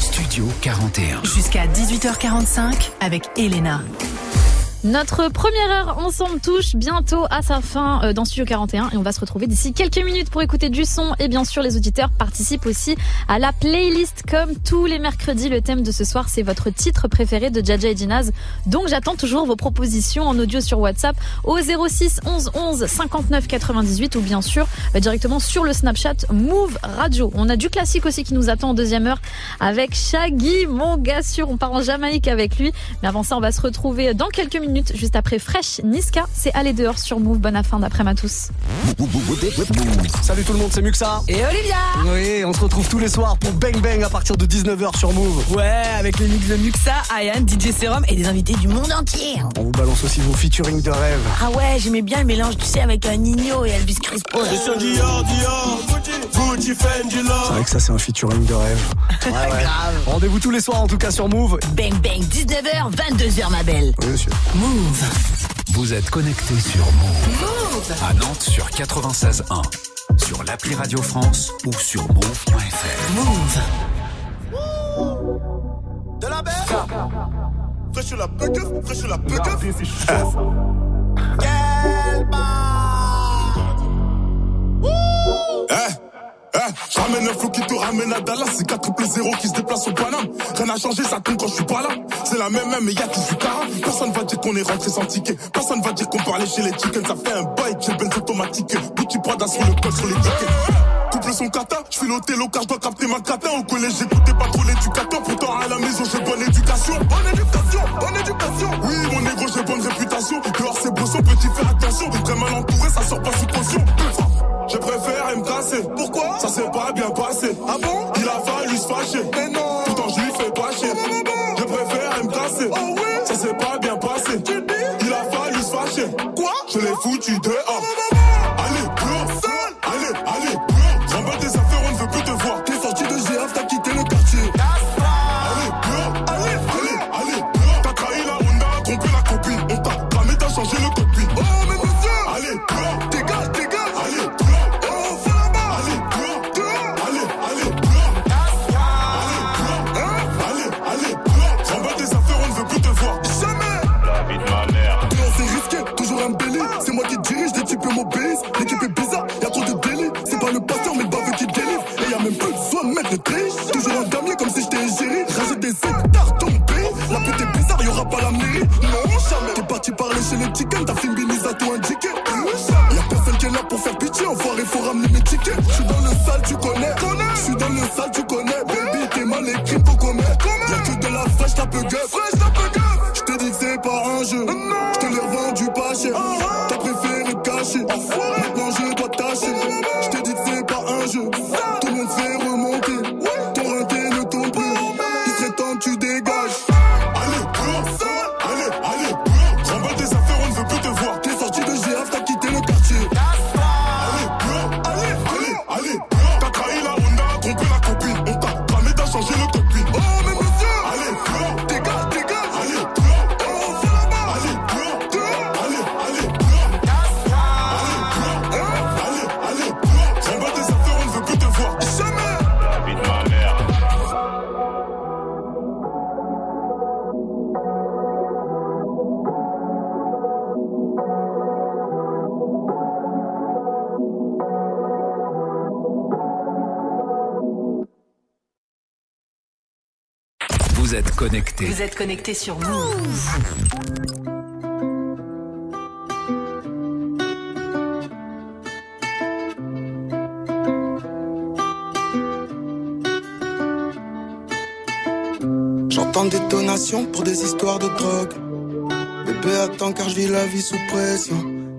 Studio 41. Jusqu'à 18h45 avec Elena. Notre première heure ensemble touche bientôt à sa fin euh, dans Studio 41 et on va se retrouver d'ici quelques minutes pour écouter du son et bien sûr les auditeurs participent aussi à la playlist comme tous les mercredis. Le thème de ce soir c'est votre titre préféré de Jaja et Jinaz. Donc j'attends toujours vos propositions en audio sur WhatsApp au 06 11 11 59 98 ou bien sûr euh, directement sur le Snapchat Move Radio. On a du classique aussi qui nous attend en deuxième heure avec Shaggy, mon gars. On part en Jamaïque avec lui. Mais avant ça on va se retrouver dans quelques minutes juste après Fresh Niska. C'est aller dehors sur Move. Bonne fin d'après-midi à tous. Salut tout le monde, c'est Muxa. Et Olivia Oui, on se retrouve tous les soirs pour Bang Bang à partir de 19h sur Move. Ouais, avec les mix de Muxa, Ayan, DJ Serum et des invités du monde entier. On vous balance aussi vos featuring de rêve. Ah ouais, j'aimais bien le mélange, tu sais, avec un Nino et Elvis Crespo. C'est vrai que ça c'est un featuring de rêve. Ouais, ouais. Grave. Rendez-vous tous les soirs en tout cas sur Move. Bang bang, 19h, 22h ma belle. Oui monsieur. Move. Vous êtes connecté sur Move. À Nantes sur 96.1. Sur l'appli Radio France ou sur move.fr. Move. De la belle Fraîche la bugue, fraîche la bugue Eh, ramène un flou qui te ramène à Dallas. C'est 4 triple 0 qui se déplace au Paname. Rien n'a changé, ça tombe quand je suis pas là. C'est la même même, mais y'a qui suis cara. Personne va dire qu'on est rentré sans ticket. Personne va dire qu'on parlait chez les chickens. Ça fait un bail, j'ai benz automatique. Bouti Prada sur le col, sur les tickets. Couple son kata, je au télo car je dois capter ma cata. Au collège, j'écoutais pas trop l'éducateur. Pourtant, à la maison, j'ai bonne éducation. Bonne éducation, bonne éducation. Oui, mon négro, j'ai bonne réputation. Dehors, c'est brosson, petit, fais attention. Très mal entouré, ça sort pas sous caution. Je préfère me casser. Pourquoi? Ça s'est pas bien passé. Ah bon? Il a fallu se fâcher. Mais non Pourtant je lui fais pas chier. Je préfère me casser. Oh oui Ça s'est pas bien passé. Il a fallu se fâcher. Quoi? Je l'ai foutu dehors. Vous êtes connecté sur Move. J'entends des donations pour des histoires de drogue. Bébé attends car je vis la vie sous pression.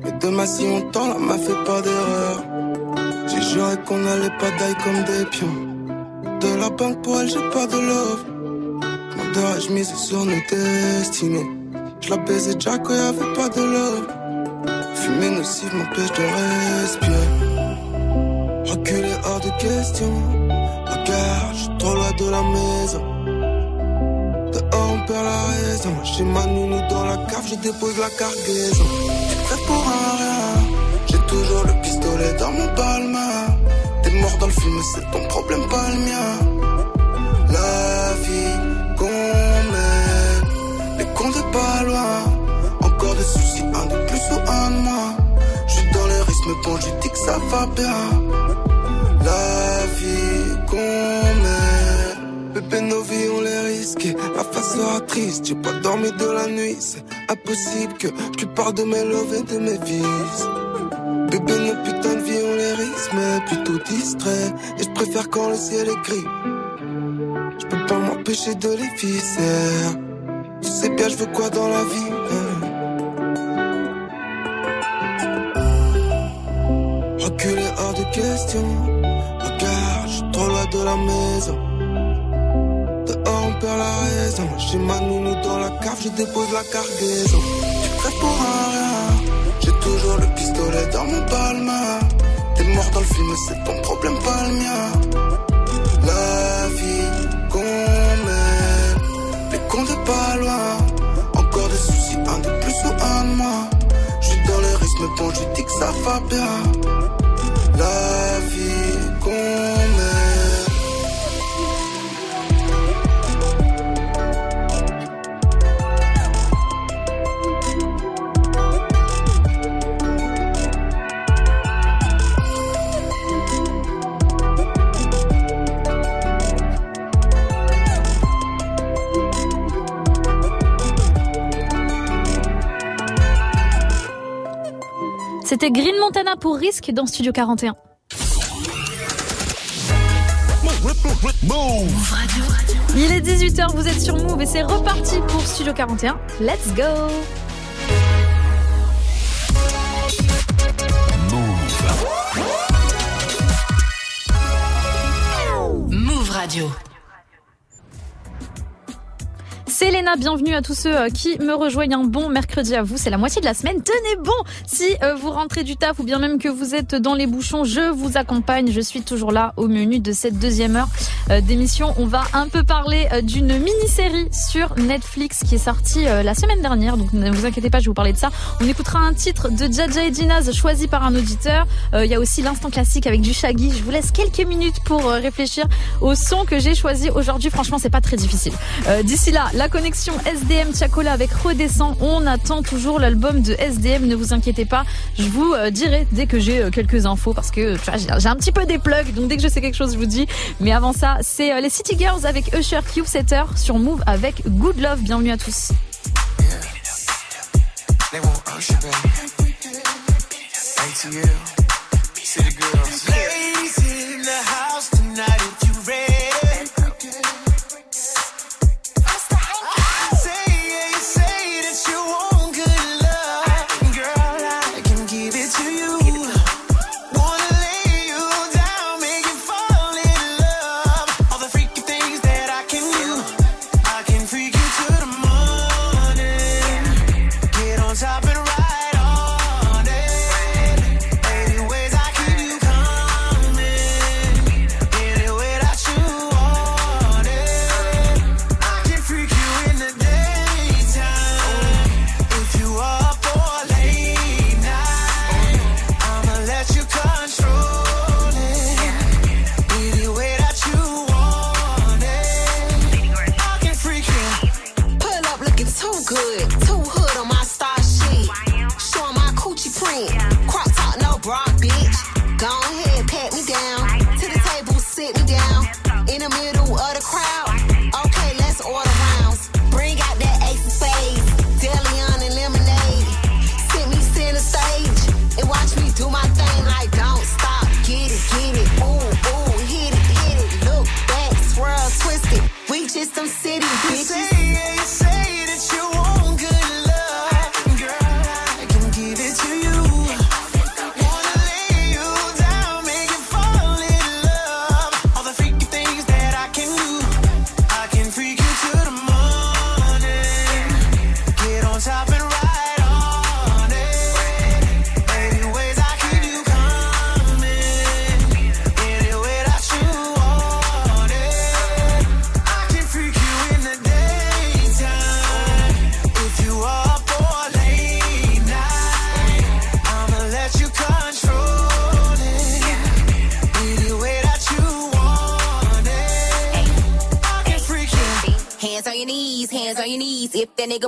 Et demain si on la main fait pas d'erreur. J'ai juré qu'on allait pas d'ail comme des pions. De la banque pour elle, j'ai pas de love. M'endors je mise sur nos destinées. Je la baisais déjà quand y avait pas de love. Fumer nocive m'empêche de respirer. Reculer hors de question. Regarde, je suis trop loin de la maison. Dehors on perd la raison. Chez ma nounou dans la cave, je dépose la cargaison. Tu fais pour un rien. J'ai toujours le pistolet dans mon palma. T'es mort dans le film, c'est ton problème, pas le mien. Encore des soucis, un de plus ou un de moins. J'suis dans risques, mais bon, je dis que ça va bien. La vie qu'on mène, bébé, nos vies, on les risque. La face sera triste, j'ai pas dormi de la nuit. C'est impossible que tu parles de mes loves et de mes vices. Bébé, nos putains de vie, on les risque, mais plutôt distrait. Et je préfère quand le ciel est gris. Je peux pas m'empêcher de les viscères. Tu sais bien, je veux quoi dans la vie. Reculer hors de question. Regarde, je trop loin de la maison. Dehors, on perd la raison. Chez ma nounou dans la cave, je dépose la cargaison. Tu crèves pour un rien. J'ai toujours le pistolet dans mon palma. T'es mort dans le film, c'est ton problème, pas le mien. Est pas loin. Encore des soucis, un de plus ou un de moins. J'suis dans risques, mais bon, je dis que ça va bien. C'était Green Montana pour Risque dans Studio 41. Il est 18h, vous êtes sur Move et c'est reparti pour Studio 41. Let's go Move Radio. C'est Léna, bienvenue à tous ceux euh, qui me rejoignent un bon mercredi à vous. C'est la moitié de la semaine. Tenez bon Si euh, vous rentrez du taf ou bien même que vous êtes dans les bouchons, je vous accompagne. Je suis toujours là au menu de cette deuxième heure euh, d'émission. On va un peu parler d'une mini-série sur Netflix qui est sortie la semaine dernière. Donc ne vous inquiétez pas, je vais vous parler de ça. On écoutera un titre de Jaja et Ginaz choisi par un auditeur. Il y a aussi l'instant classique avec du Shaggy. Je vous laisse quelques minutes pour réfléchir au son que j'ai choisi aujourd'hui. Franchement, c'est pas très difficile. D'ici là, la connexion SDM Chacola avec Redescend. On attend toujours l'album de SDM. Ne vous inquiétez pas. Je vous euh, dirai dès que j'ai euh, quelques infos parce que j'ai un petit peu des plugs. Donc dès que je sais quelque chose, je vous dis. Mais avant ça, c'est euh, les City Girls avec Usher Cube Setter sur Move avec Good Love. Bienvenue à tous.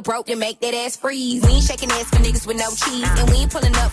Broke, then make that ass freeze. We ain't shaking ass for niggas with no cheese. And we ain't pulling up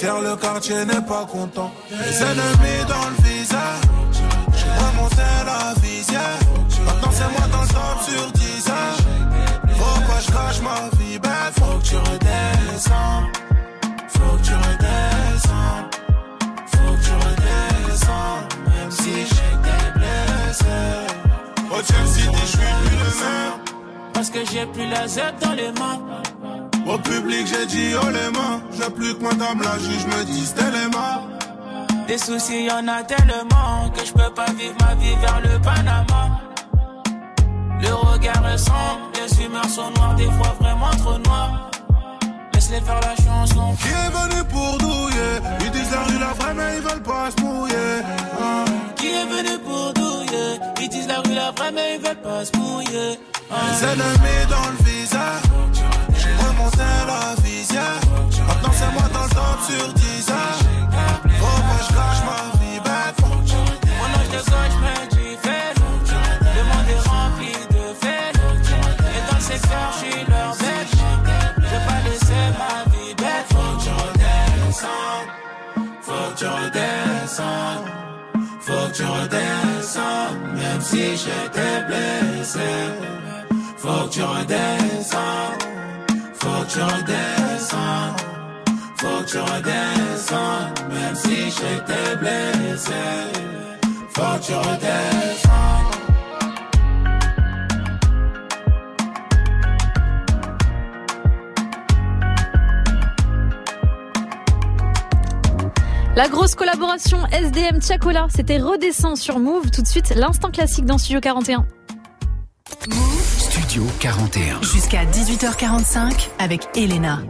Policière, le quartier n'est pas content. Mes ennemis soucis, y en a tellement que je peux pas vivre ma vie vers le Panama. Le regard est sombre, les humeurs sont noires, des fois vraiment trop noires. Laisse-les faire la chanson. Qui est venu pour douiller? Ils disent la rue la vraie, mais ils veulent pas se mouiller. Ah. Qui est venu pour douiller? Ils disent la rue la vraie, mais ils veulent pas se mouiller. Ah. Les ennemis dans le visage. J'ai remonté la visière. Maintenant, c'est moi dans le top sur 10 si j'étais blessé. Faut que tu redescends. Faut que tu redescends. Faut que tu redescends. Même si j'étais blessé. Faut que tu redescends. La grosse collaboration SDM Tiakola, c'était redescend sur Move. Tout de suite, l'instant classique dans Studio 41. Studio 41. Jusqu'à 18h45 avec Elena.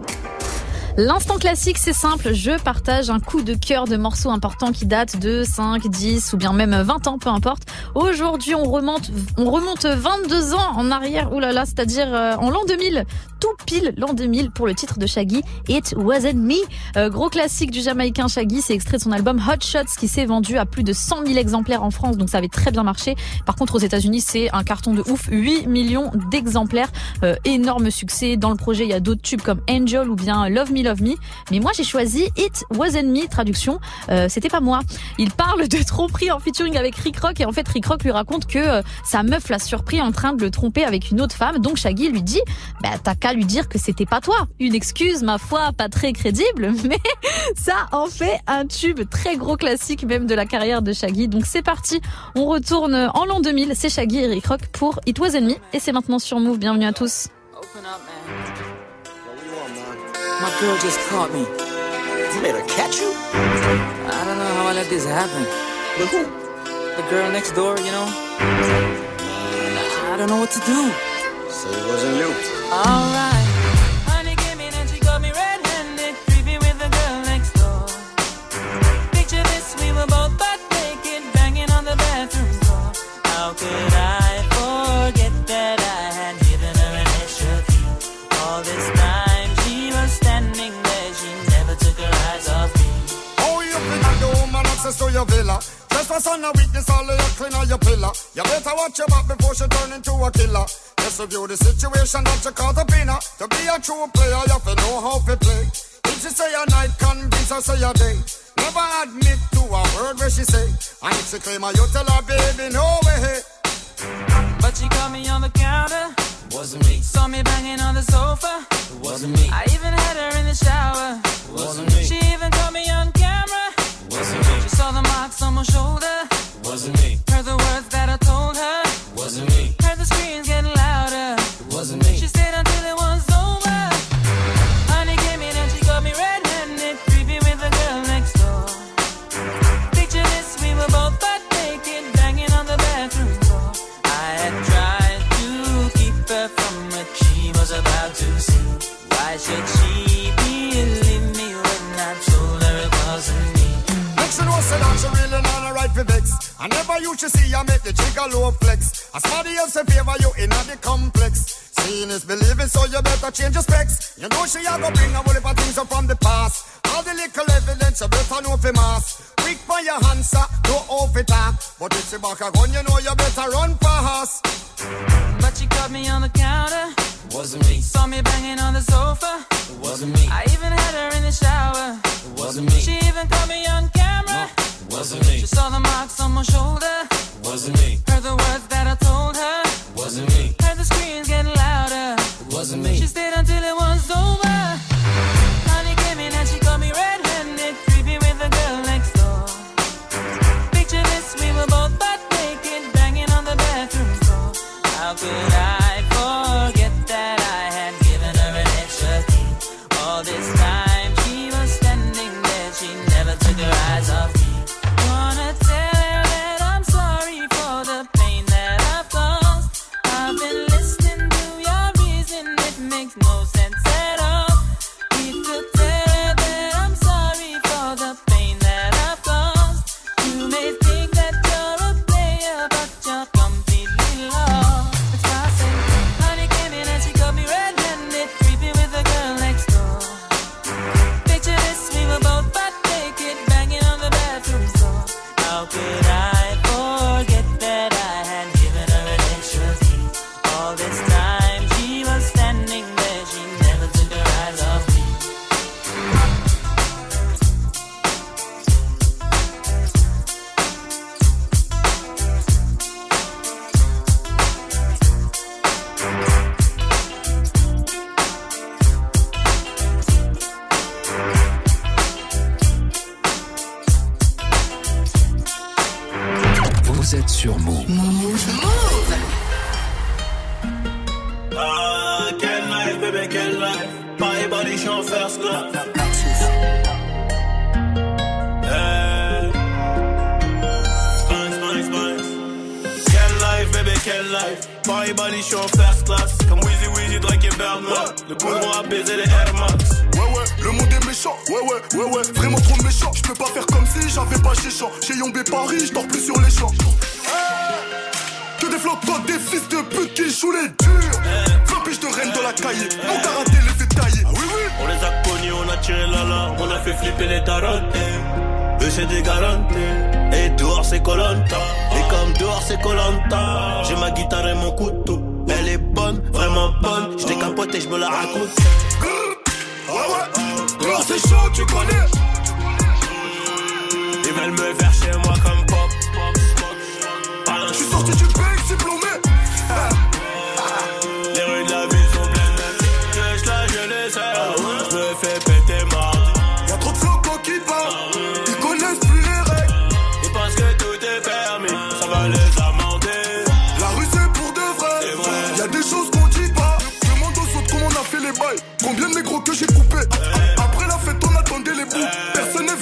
L'instant classique, c'est simple. Je partage un coup de cœur de morceaux importants qui datent de 5, 10 ou bien même 20 ans, peu importe. Aujourd'hui, on remonte, on remonte 22 ans en arrière. Ouh là là, c'est-à-dire euh, en l'an 2000. Tout pile l'an 2000 pour le titre de Shaggy, It Wasn't Me. Euh, gros classique du Jamaïcain Shaggy, c'est extrait de son album Hot Shots qui s'est vendu à plus de 100 000 exemplaires en France, donc ça avait très bien marché. Par contre, aux États-Unis, c'est un carton de ouf, 8 millions d'exemplaires. Euh, énorme succès. Dans le projet, il y a d'autres tubes comme Angel ou bien Love Me Mais moi, j'ai choisi It Wasn't Me, traduction, euh, c'était pas moi. Il parle de tromperie en featuring avec Rick Rock et en fait, Rick Rock lui raconte que euh, sa meuf l'a surpris en train de le tromper avec une autre femme. Donc Shaggy lui dit, bah t'as qu'à lui dire que c'était pas toi. Une excuse, ma foi, pas très crédible, mais ça en fait un tube très gros classique même de la carrière de Shaggy. Donc c'est parti, on retourne en l'an 2000, c'est Shaggy et Rick Rock pour It Wasn't Me et c'est maintenant sur Move. Bienvenue à tous. My girl just caught me. You made her catch you? I don't know how I let this happen. But who? The girl next door, you know? I don't know what to do. So it wasn't you. Alright. Access to your villa? Trespass on a weakness, all of your clean on your pillar. You better watch your back before she turn into a killer. Just review the situation that you caught the in her. To be a true player, you have to know how to play. If she say a night, convince her say a day. Never admit to a word where she say. And if she claim her, you tell her, baby, no way. But she caught me on the counter. Wasn't me. Saw me banging on the sofa. Wasn't me. I even had her in the shower. Wasn't me. She even caught me on camera. Wasn't me. She saw the marks on my shoulder. Wasn't me. Heard the words that I told her. Wasn't me. Heard the screams getting I never used to see you make the jigger low flex. As somebody else in favor you in the complex. Seeing is believing, so you better change your specs. You know she a go bring a whole heap of things up from the past. All the little evidence you better know for mass. Quick for your answer, no it talk. But if she back a gun, you know you better run fast. But she caught me on the counter. Wasn't me. Saw me banging on the sofa. Wasn't me. I even had her in the shower. It Wasn't me. She even caught me on camera. Wasn't me. She saw the marks on my shoulder. It Wasn't me. Heard the words that I told her. It Wasn't me. Heard the screams getting louder. It Wasn't me. She stayed until it was over. Honey came in and she got me red-handed,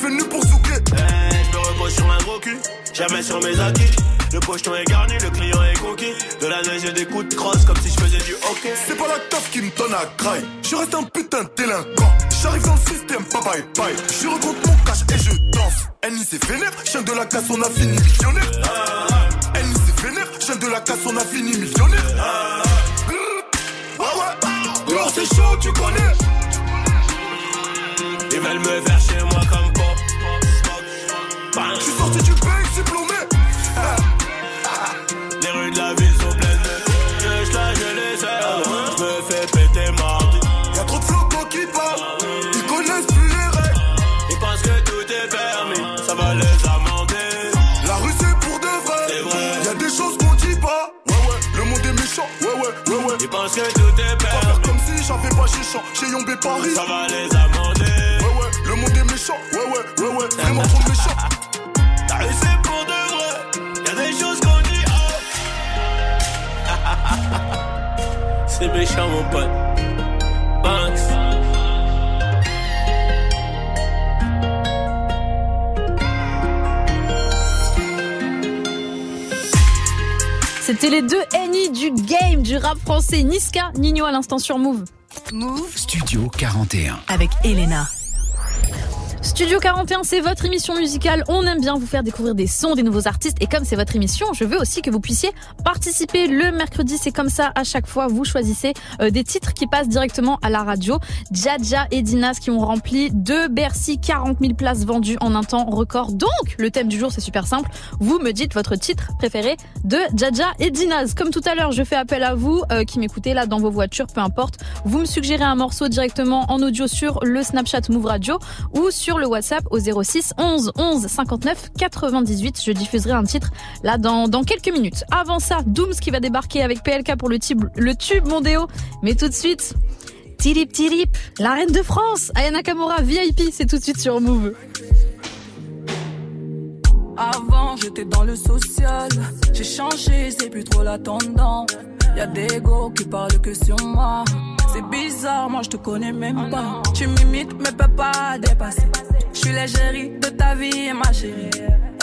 venu pour zouker. Eh, Je me repose sur un gros cul. Jamais sur mes acquis. Le pocheton est garni, le client est conquis. De la neige et des coups de crosse comme si je faisais du hockey. C'est pas la taf qui me donne à craille. Je reste un putain de délinquant. J'arrive dans le système, pas bye bye. Je recompte mon cash et je danse. Annie c'est vénère, chien de la casse, on a fini millionnaire. Annie c'est vénère, chien de la casse, on a fini millionnaire. Ouais ouais, dehors c'est chaud, tu connais. Ils veulent me faire chez moi comme pop. Je suis sorti du bec. Les rues de la ville sont pleines de je les sers. Je me fais péter mardi. Y'a trop de flocons qui parlent. Ils connaissent plus les règles. Ils pensent que tout est permis. Ça va les amender. La rue c'est pour de vrai. Y'a des choses qu'on dit pas. Ouais ouais, le monde est méchant. Ouais ouais, ouais ouais. Ils pensent que tout est Pas faire permis. comme si j'avais pas chichant. Chez Yombé Paris. Ça va les amender. Ouais ouais, le monde est méchant. Ouais ouais, ouais ouais, vraiment trop méchant. C'est méchant mon pote. Banks. C'était les deux Annie du game du rap français. Niska, Nino à l'instant sur Move. Move Studio 41. avec Elena. Studio 41, c'est votre émission musicale. On aime bien vous faire découvrir des sons, des nouveaux artistes. Et comme c'est votre émission, je veux aussi que vous puissiez participer le mercredi. C'est comme ça, à chaque fois, vous choisissez euh, des titres qui passent directement à la radio. Jaja et Dinas qui ont rempli de Bercy 40 000 places vendues en un temps record. Donc, le thème du jour, c'est super simple. Vous me dites votre titre préféré de Jaja et Dinas. Comme tout à l'heure, je fais appel à vous euh, qui m'écoutez là dans vos voitures, peu importe. Vous me suggérez un morceau directement en audio sur le Snapchat Move Radio ou sur le WhatsApp au 06 11 11 59 98. Je diffuserai un titre là dans, quelques minutes. Avant ça, Dooms qui va débarquer avec PLK pour le tube, le tube Mondéo. Mais tout de suite, Tirip Tirip, la reine de France, Ayana Kamura VIP, c'est tout de suite sur Move. Avant, j'étais dans le social. J'ai changé, c'est plus trop la tendance. Y'a des go qui parlent que sur moi. C'est bizarre, moi je te connais même pas. Tu m'imites, mais peux pas dépasser. Je suis l'égérie de ta vie, ma chérie.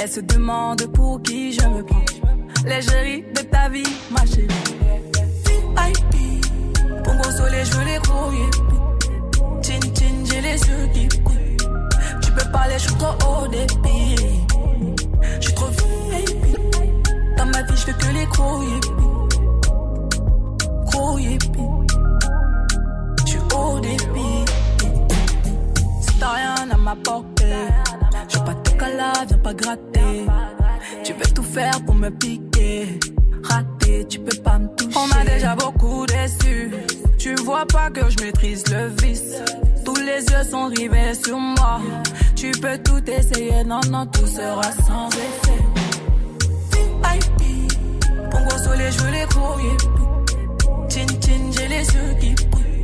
Elle se demande pour qui je me prends. L'égérie de ta vie, ma chérie. VIP, Pongo soleil, je veux les grouiller. Chin j'ai les yeux qui brillent. Tu peux parler, je suis trop haut. Je trop VIP. Dans ma vie, je que les gros yippies. Gros yippies. Je suis haut débit. Si t'as rien à m'apporter, je pas tes calas, viens pas gratter. Tu veux tout faire pour me piquer. Raté, tu peux pas me toucher. On m'a déjà beaucoup déçu. Pas que je maîtrise le vice. Tous les yeux sont rivés sur moi. Tu peux tout essayer, non, non, tout sera sans effet. VIP, Pongo soleil, je veux les yippies. Chin chin, j'ai les yeux qui brillent.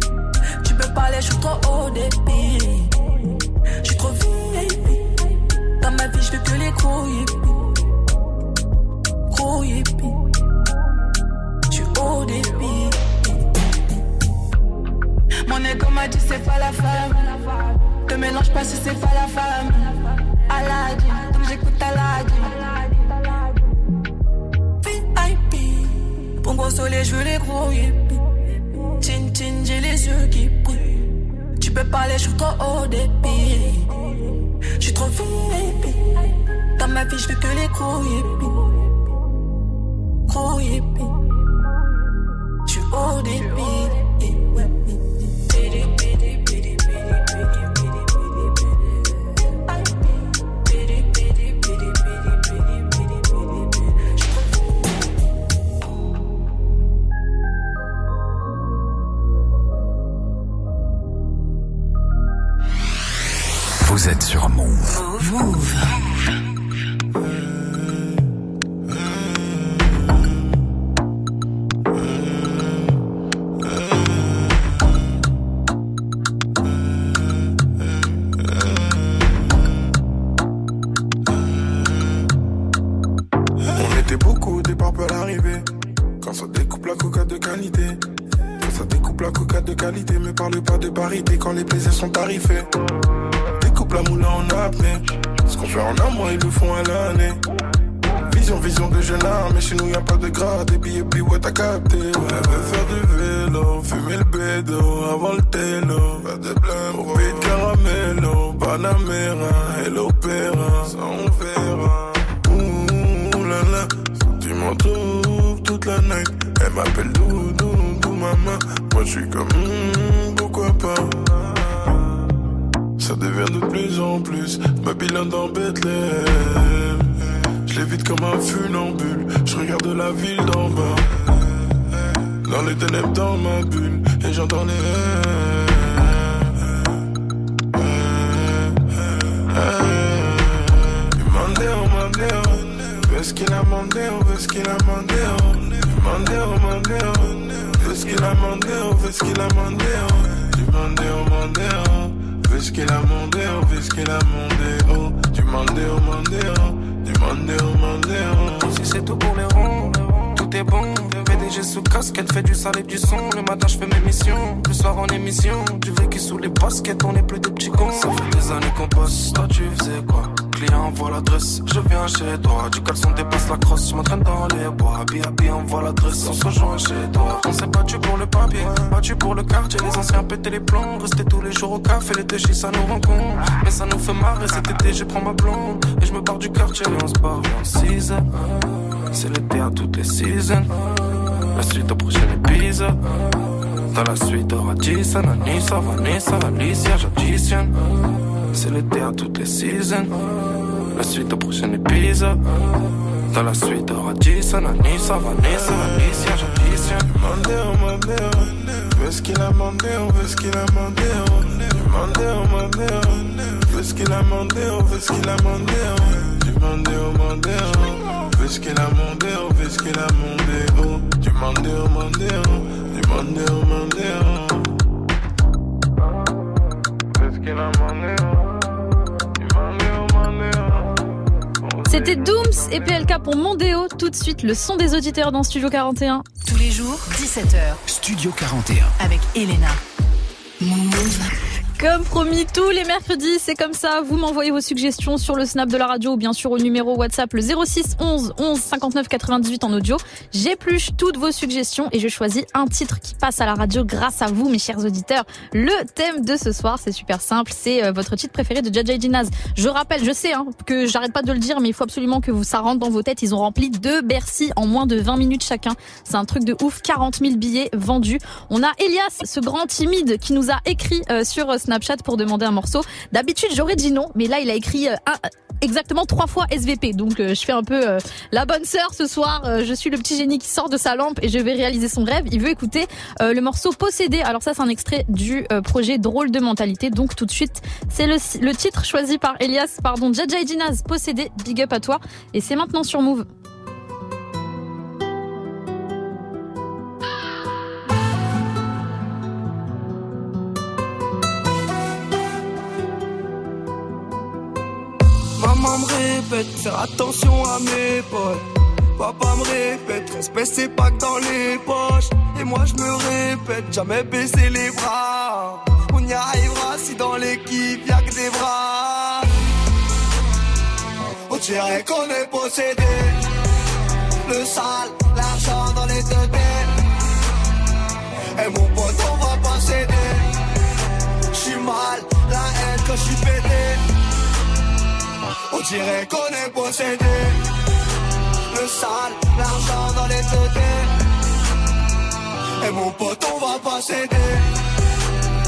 Tu peux parler, je suis trop haut débit. Je suis trop VIP. Dans ma vie, je veux que les. Gros yippies. Je suis haut débit. Mon ego m'a dit c'est pas la femme. Te mélange pas si c'est pas la femme. Aladin, donc j'écoute Aladin. VIP, Pongo soleil, je veux les gros yippies. Chin chin, j'ai les yeux qui brillent. Tu peux parler, je suis trop haut débit. Je suis trop VIP. Dans ma vie, je veux que les gros yippies. Gros yippies. Je suis haut débit. Les plaisirs sont tarifés. Découpe la moula en apnée. Ce qu'on fait en un mois, ils le font à l'année. Vision, vision de jeune âme, mais chez nous y a pas de gras, des billets, puis ouais, t'as capté. Ouais, veut faire du vélo, fumer le bédo, avant le télo, faire des blèmes, au pays de caramello, Panamera, et l'opéra, ça on verra. Ouh là là, tu m'en trouves toute la night, elle m'appelle Doudou, Doudou maman, moi je suis comme, hmm, devient de plus en plus Babylone dans Bethléem. Je l'évite comme un funambule. Je regarde la ville d'en bas. Dans les ténèbres, dans ma bulle. Et j'entends les. A mandeo, ves qu'il a mandeo. Ves qu'il a mandeo, mandeo. Ves qu'il a mandeo, ves qu'il a mandeo. Du mandeo, mandeo. Du mandeo, mandeo. Si c'est tout pour les ronds, tout est bon. PDG sous casquette, fait du sale et du son. Le matin, je fais mes missions. Le soir, en émission. Du vécu sous les baskets, on est plus des petits cons. Ça fait des années qu'on passe. Toi, tu faisais quoi? Client envoie l'adresse, je viens chez toi. Du caleçon dépasse la crosse, je m'entraîne dans les bois. Happy, happy, envoie l'adresse, on se rejoint chez toi. On s'est battu pour le papier, battu pour le quartier. Les anciens pétaient les plombs, rester tous les jours au café. Les déchets, ça nous rencontre. Mais ça nous fait marrer cet été, je prends ma blonde. Et je me barre du quartier, et on se barre en 6 C'est l'été à toutes les seasons. La suite au prochain épisode. Dans la suite, aura Anissa, Vanessa, Alicia, j'additionne. C'est l'été à toutes les seasons. La suite au prochain épisode. Dans la suite, aura Jason, Anissa, Vanessa, Alicia, j'additionne. Mandeo, mandeo. Ves qu'il a mandeo, ves qu'il a. Du mandeo, mandeo. Ves qu'il a mandeo, ves qu'il a. Du mandeo, mandeo. Ves qu'il a mandeo, ves qu'il a mandeo. Du mandeo, mandeo. Du mandeo, mandeo. Ves qu'il a mandeo. C'était Dooms et PLK pour Mondéo. Tout de suite, le son des auditeurs dans Studio 41. Tous les jours, 17h. Studio 41. Avec Elena. Comme promis, tous les mercredis, c'est comme ça. Vous m'envoyez vos suggestions sur le snap de la radio ou bien sûr au numéro WhatsApp le 06 11 11 59 98 en audio. J'épluche toutes vos suggestions et je choisis un titre qui passe à la radio grâce à vous, mes chers auditeurs. Le thème de ce soir, c'est super simple, c'est euh, votre titre préféré de Jaja Dinaz. Je rappelle, je sais hein, que j'arrête pas de le dire, mais il faut absolument que vous ça rentre dans vos têtes. Ils ont rempli deux Bercy en moins de 20 minutes chacun. C'est un truc de ouf. 40 000 billets vendus. On a Elias, ce grand timide, qui nous a écrit euh, sur Snapchat pour demander un morceau. D'habitude, j'aurais dit non, mais là, il a écrit euh, exactement trois fois SVP. Donc, euh, je fais un peu euh, la bonne sœur ce soir. Je suis le petit génie qui sort de sa lampe et je vais réaliser son rêve. Il veut écouter le morceau Possédé. Alors ça, c'est un extrait du projet Drôle de mentalité. Donc, tout de suite, c'est le, le titre choisi par Elias, pardon, Jaja Dinaz, Possédé. Big up à toi. Et c'est maintenant sur Move. Maman me répète, faire attention à mes potes. Papa me répète, respect c'est pas que dans les poches. Et moi je me répète, jamais baisser les bras. On y arrivera si dans l'équipe y'a que des bras. On dirait qu'on est possédé. Le sale, l'argent dans les deux têtes. Et mon pote, on va pas céder. J'suis mal, la haine quand j'suis pété. On dirait qu'on est possédé. Le sale, l'argent dans les têtes. Et mon pote, on va pas céder.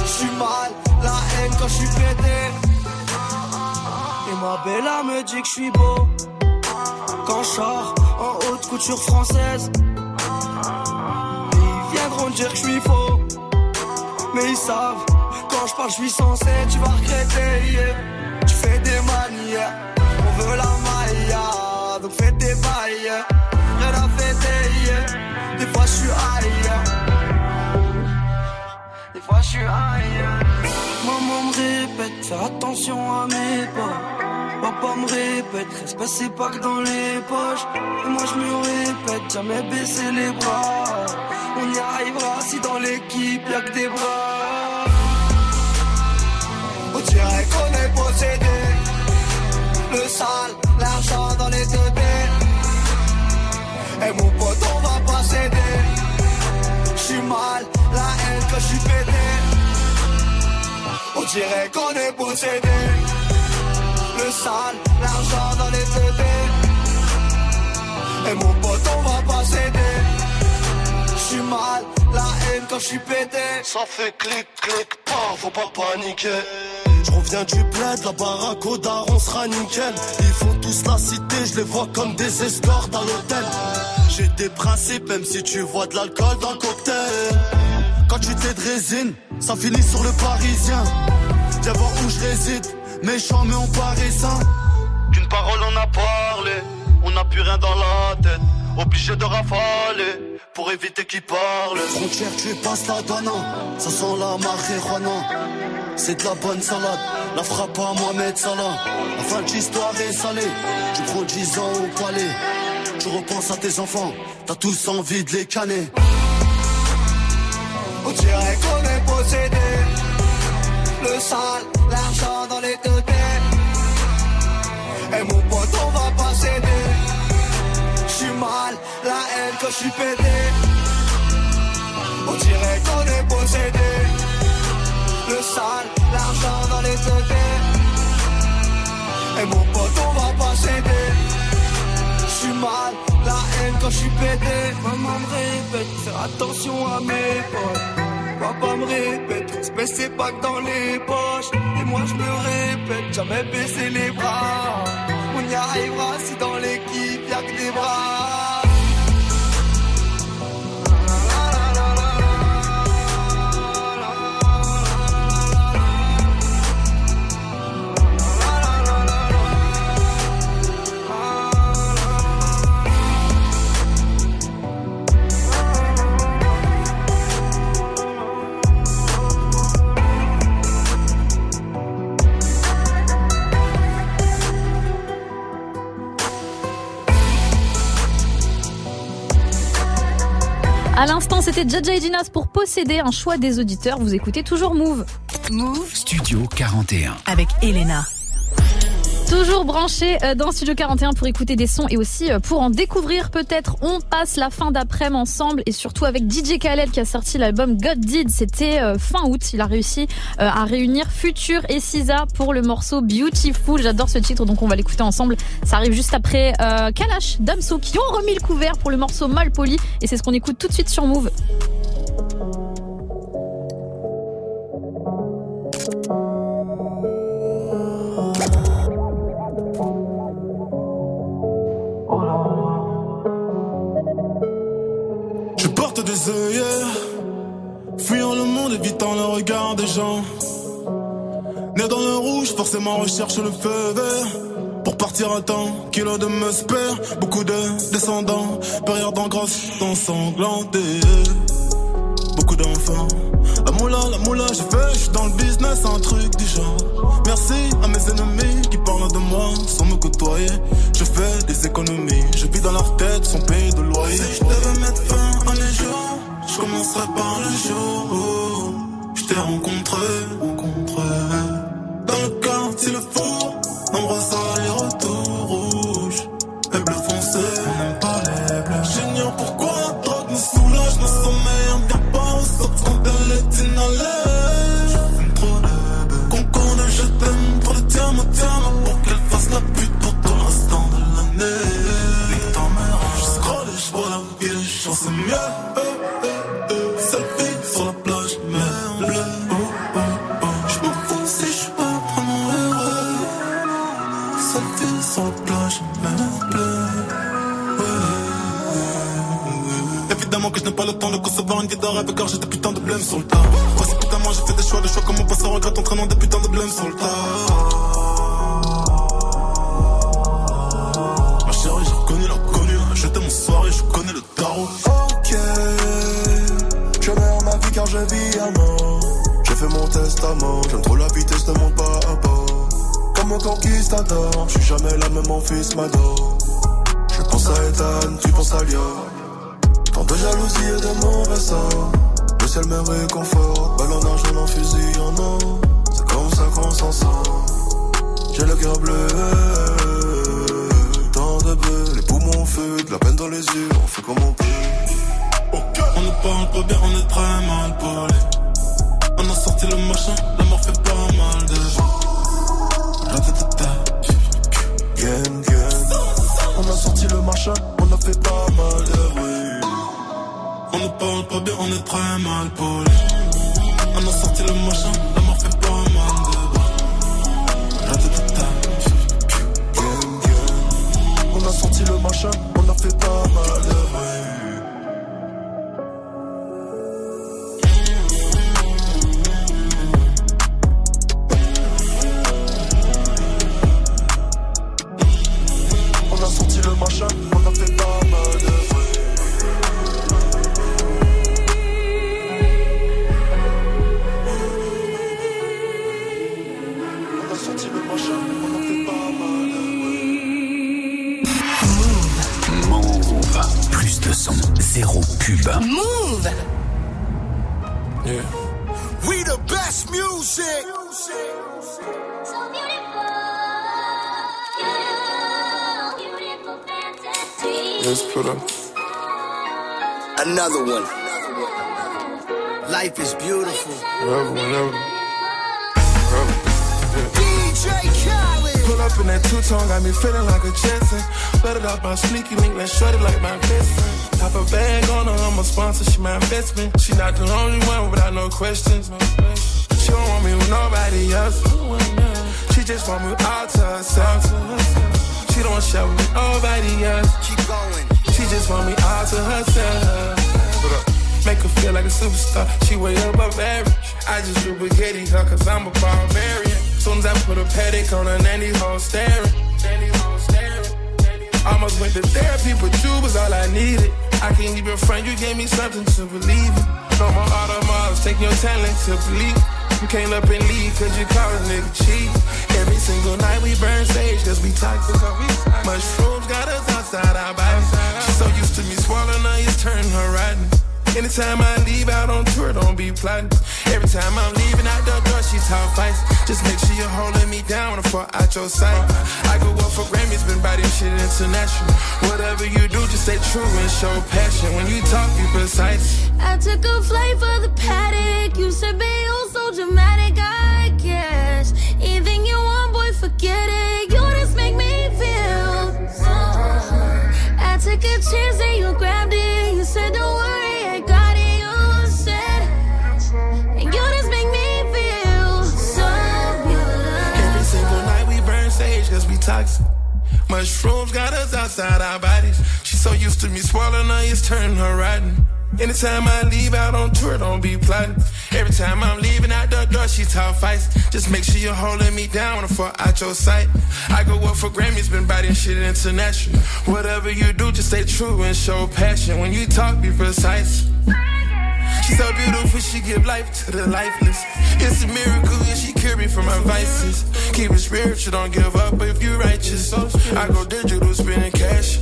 J'suis mal, la haine quand j'suis pété. Et ma bella me dit que j'suis beau. Quand j'sors en haute couture française. Ils viendront dire que j'suis faux. Mais ils savent, quand je parle, j'suis censé, tu vas regretter. Attention à mes pas. Papa me répète, respect c'est pas que dans les poches. Et moi je me répète, jamais baisser les bras. On y arrivera si dans l'équipe y'a que des bras. On dirait qu'on est possédé. Le sale, l'argent dans les deux Et mon pote, on va pas céder. J'suis mal, la haine que j'suis. On dirait qu'on est possédé. Le sale, l'argent dans les deux Et mon pote, on va pas céder. J'suis mal, la haine quand j'suis pété. Ça fait clic, clic, pas, faut pas paniquer. Je reviens du bled, la baraque au daron sera nickel. Ils font tous la cité, je les vois comme des escortes à l'hôtel. J'ai des principes, même si tu vois de l'alcool dans le cocktail. Quand tu t'es de résine, ça finit sur le parisien. Viens voir où je réside, méchant mais on paraît sain. Qu'une parole on a parlé, on n'a plus rien dans la tête. Obligé de rafaler pour éviter qu'ils parlent. Frontière, tu passes la douane, ça sent la marijuana. C'est de la bonne salade, la frappe à Mohamed Salah. La fin de l'histoire est salée, tu prends 10 ans au palais. Tu repenses à tes enfants, t'as tous envie de les canner. On dirait qu'on est possédé. Le sale, l'argent dans les deux Et mon pote, on va pas céder. J'suis mal, la haine que j'suis pété. On dirait qu'on est possédé. Le sale, l'argent dans les deux Et mon pote, on va pas céder. J'suis mal, la haine quand j'suis pété. Maman me répète, faire attention à mes potes. Papa me répète, respect c'est pas que dans les poches. Et moi je me répète, jamais baisser les bras. On y arrivera si dans l'équipe y'a que des bras. À l'instant, c'était Jaja et Dinas pour posséder un choix des auditeurs. Vous écoutez toujours Move. Move Studio 41. avec Elena. Toujours branché euh, dans Studio 41 pour écouter des sons et aussi euh, pour en découvrir peut-être. On passe la fin d'après-midi ensemble et surtout avec DJ Khaled qui a sorti l'album God Did. C'était euh, fin août. Il a réussi à réunir Future et Sisa pour le morceau Beautiful. J'adore ce titre donc on va l'écouter ensemble. Ça arrive juste après Kalash, Damso qui ont remis le couvert pour le morceau Mal Poli et c'est ce qu'on écoute tout de suite sur Move. Forcément recherche le feu vert. Pour partir à temps, kilo de musper, beaucoup de descendants, période en grosse, ensanglanté. Beaucoup d'enfants. La moula, la moula, j'ai fait, j'suis dans le business, un truc du genre. Merci à mes ennemis qui parlent de moi sans me côtoyer. Je fais des économies, je vis dans leur tête sans payer de loyer. Si je devais mettre fin à mes jours, je commencerai par le jour où je t'ai rencontré, rencontré. Le quartier, le four, le Kosovo, on d'or avec orge de putain de blême sur le tas. Voici putain, moi j'ai fait des choix, des choix comme on passe en regret en traînant des putains de blême sur le tas. Ma chérie, j'ai reconnu l'inconnu, je mon soir et je connais le tarot. Ok, je meurs ma vie car je vis à mort. J'ai fait mon testament, j'aime trop la vitesse de mon pas à bord. Comme un conquistador, je suis jamais là, même mon fils m'adore. Je pense à Ethan, tu penses à Lyon. De jalousie et de mauvais sort. Le ciel me réconforte, balle en argent, en fusil en or. C'est comme ça qu'on s'en sort. J'ai le cœur bleu, tant de bleu, les poumons feu, de la peine dans les yeux, on fait comme on peut. On ne parle pas bien, on est très mal parlé. On a sorti le machin, la mort fait pas mal de gens. On a sorti le machin, on a fait pas mal de. On ne parle pas bien, on est très mal poli. On a sorti le machin, la mort fait pas mal de bruit. On a sorti le machin, on a fait pas mal de bruit. On a sorti le machin, on a fait pas mal Move. Yeah. We the best music. Let's put up. Another one. Life is beautiful. Wherever, whenever. DJ Khaled. Pull up in that two-tone, got me feeling like a Jetson. Let it out my sneaky link, let's short it like my best friend. Top a bag on her, I'm a sponsor, she my investment. She not the only one without no questions. She don't want me with nobody else. She just want me all to herself. She don't share with nobody else. Keep going. She just want me all to herself. Make her feel like a superstar. She way above average. I just lubricate her cause I'm a barbarian. Soon as I put a paddock on her, nanny hole staring. Nanny hole staring. Almost went to therapy, but you was all I needed. I can't even front, you gave me something to believe in. No more automobiles, take your talent to believe. You came up and leave cause you call a nigga cheap. Every single night we burn sage cause we toxic. Mushrooms got us outside our bodies. She's so used to me swallowing her, it's turning her rotten. Anytime I leave out on tour, don't be plotting. Every time I'm leaving out the door, she's talk fights. Just make sure you're holding me down when I fall out your sight. I go up for Grammys, been body shit international. Whatever you do, just stay true and show passion. When you talk, be precise. I took a flight for the paddock. You said be so dramatic, Mushrooms got us outside our bodies. She's so used to me swallowing her, it's turning her rotten. Anytime I leave out on tour, don't be plotting. Every time I'm leaving out the door, she talk fights. Just make sure you're holding me down when I out your sight. I go up for Grammys, been body shit international. Whatever you do, just stay true and show passion. When you talk, be precise. She's so beautiful, she give life to the lifeless. It's a miracle, and she cured me from my vices. Keep it spiritual, don't give up if you righteous. I go digital, spending cash.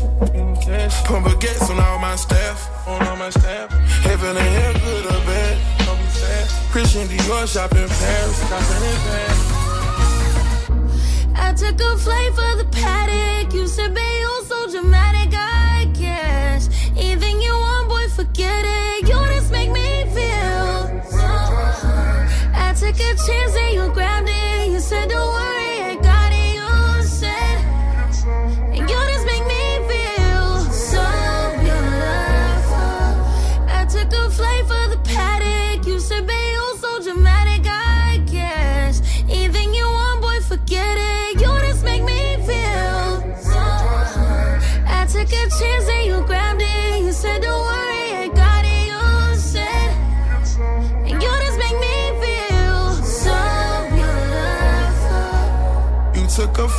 Pump baguettes on all my staff. On all my staff. Heaven and hell, good or bad. Be. Christian Dior shop in Paris. I took a flight for the paddock. You said, babe, you're so dramatic, I guess. Anything you want, boy, forget it.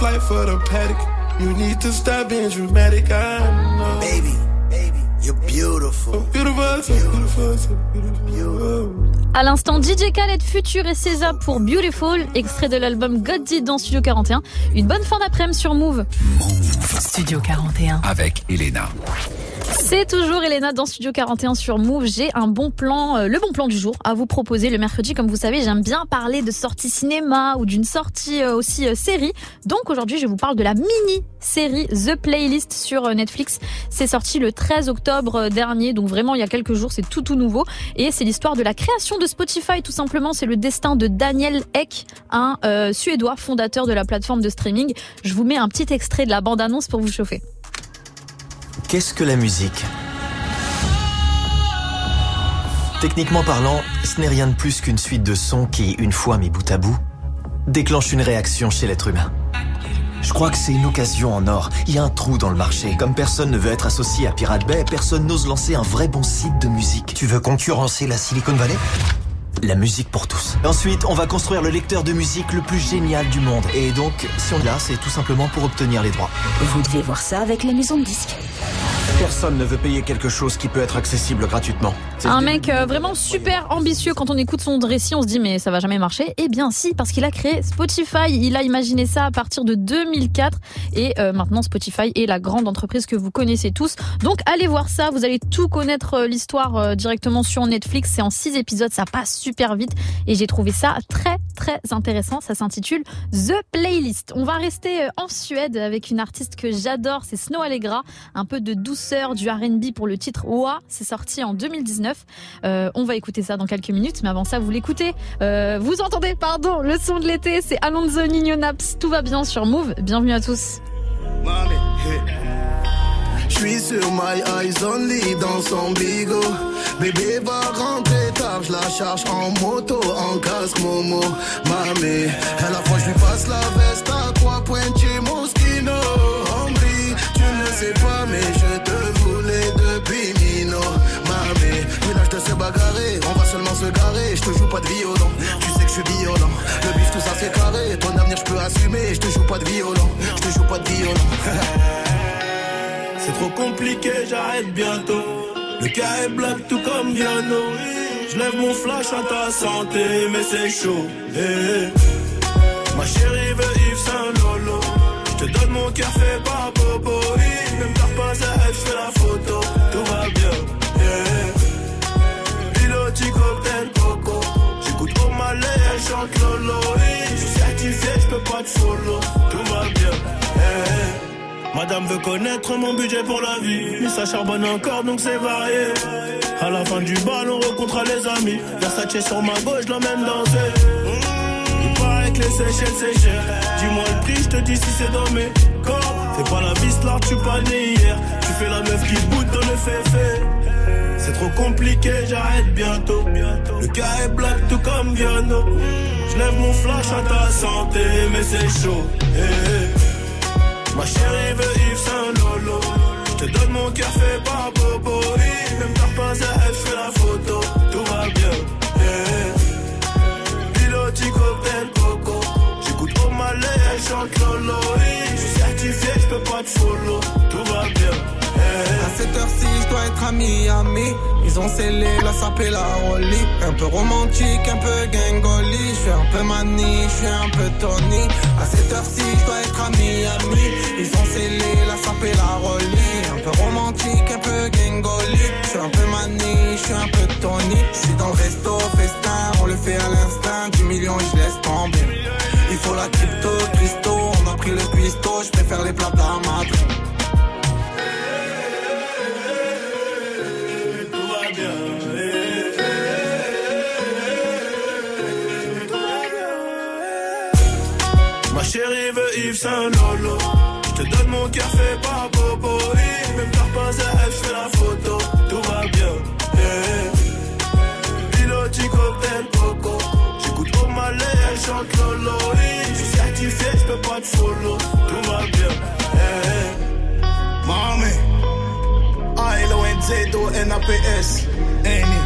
Flight for the paddock. You need to stop being dramatic. I know. Baby, baby, you're beautiful. beautiful. Beautiful, so beautiful, so beautiful. À l'instant, DJ Khaled, Futur et César pour Beautiful, extrait de l'album God Did dans Studio 41. Une bonne fin d'après-midi sur Move. Studio 41. Avec Elena. C'est toujours Elena dans Studio 41 sur Move. J'ai un bon plan, euh, le bon plan du jour à vous proposer le mercredi. Comme vous savez, j'aime bien parler de sortie cinéma ou d'une sortie euh, aussi euh, série. Donc aujourd'hui, je vous parle de la mini-série The Playlist sur Netflix. C'est sorti le 13 octobre dernier, donc vraiment il y a quelques jours, c'est tout tout nouveau. Et c'est l'histoire de la création de Spotify, tout simplement. C'est le destin de Daniel Ek, un Suédois fondateur de la plateforme de streaming. Je vous mets un petit extrait de la bande-annonce pour vous chauffer. Qu'est-ce que la musique? Techniquement parlant, ce n'est rien de plus qu'une suite de sons qui, une fois mis bout à bout, déclenche une réaction chez l'être humain. Je crois que c'est une occasion en or. Il y a un trou dans le marché. Comme personne ne veut être associé à Pirate Bay, personne n'ose lancer un vrai bon site de musique. Tu veux concurrencer la Silicon Valley? La musique pour tous. Ensuite, on va construire le lecteur de musique le plus génial du monde. Et donc, si on est là, c'est tout simplement pour obtenir les droits. Vous devez voir ça avec les maisons de disques. Personne ne veut payer quelque chose qui peut être accessible gratuitement. C'est Un mec euh, vraiment super ambitieux. Quand on écoute son récit, on se dit mais ça va jamais marcher. Eh bien si, parce qu'il a créé Spotify. Il a imaginé ça à partir de 2004 et euh, maintenant Spotify est la grande entreprise que vous connaissez tous. Donc allez voir ça. Vous allez tout connaître euh, l'histoire euh, directement sur Netflix. C'est en six épisodes, ça passe super vite et j'ai trouvé ça très très intéressant. Ça s'intitule The Playlist. On va rester euh, en Suède avec une artiste que j'adore, c'est Snow Allegra. Un peu de douceur, du R&B pour le titre Oa. C'est sorti en 2019. Euh, on va écouter ça dans quelques minutes, mais avant ça, vous l'écoutez. Euh, vous entendez, pardon, le son de l'été, c'est Alonso Nino Naps. Tout va bien sur Move. Bienvenue à tous. Je sur My Eyes Only dans son bigot. Bébé va rentrer je la charge en moto, en casque Momo. Mamé, à la fois je lui passe la veste à trois points chez Moschino. Hombre, tu ne sais pas, mais je te voulais depuis Mino. Mamé, mais là je te sais bagarrer, on va seulement se garer. Je te joue pas de violon, tu sais que je suis violent. Le bif, tout ça c'est carré, ton avenir je peux assumer. Je te joue pas de violon, je te joue pas de violon. C'est trop compliqué, j'arrête bientôt. Le cas est black tout comme Viano. Je lève mon flash à ta santé, mais c'est chaud. Eh, eh. Ma chérie veut Yves Saint Lolo. Je te donne mon cœur fait par Bobo. Même t'as pas elle fait la photo. Tout va bien. Eh. Piloti cocktail coco. J'écoute au malais, elle chante Lolo. Je suis certifié, je peux pas te follow. Tout va bien. Madame veut connaître mon budget pour la vie. Mais ça charbonne encore donc c'est varié. À la fin du bal, on rencontre les amis. Versace sur ma gauche, je l'emmène danser. Il paraît que les Seychelles c'est cher. Dis-moi le prix, je te dis si c'est dans mes corps. Fais pas la vis là, tu pas né hier. Tu fais la meuf qui boude dans le fait C'est trop compliqué, j'arrête bientôt. Le cas est black tout comme Viano. Je lève mon flash à ta santé, mais c'est chaud. Eh, eh. Ma chérie veut Yves Saint Lolo. Je te donne mon fait par elle fait la photo. Tout va bien. Yeah. Piloti coco. J'écoute au malais, elle chante Lolo. Je peux pas te follow. Dois être à Miami. Ils ont scellé la sape et la rollie. Un peu romantique, un peu gangoli. Je suis un peu mani, je suis un peu Tony. À cette heure-ci, je dois être à Miami. Ils ont scellé la sape et la rollie. Un peu romantique, un peu gangoli. Je suis un peu mani, je suis un peu Tony. Je suis dans le resto, festin, on le fait à l'instinct. 10 millions, je laisse tomber. Il faut la crypto, Christo. On a pris le cuistot, je préfère les plats de Yves Saint Lolo. Je te donne mon cœur fait par Bobo. Oui, Même t'as pas à elle fait la photo. Tout va bien. Yeah. Piloti cocktail coco. J'écoute au malais, elle chante Lolo. Je suis certifié, je peux pas te follow. Tout va bien. Yeah. Mami. A-L-O-N-Z-O-N-A-P-S. Annie.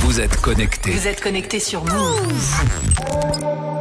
Vous êtes connectés Vous êtes connectés sur Move.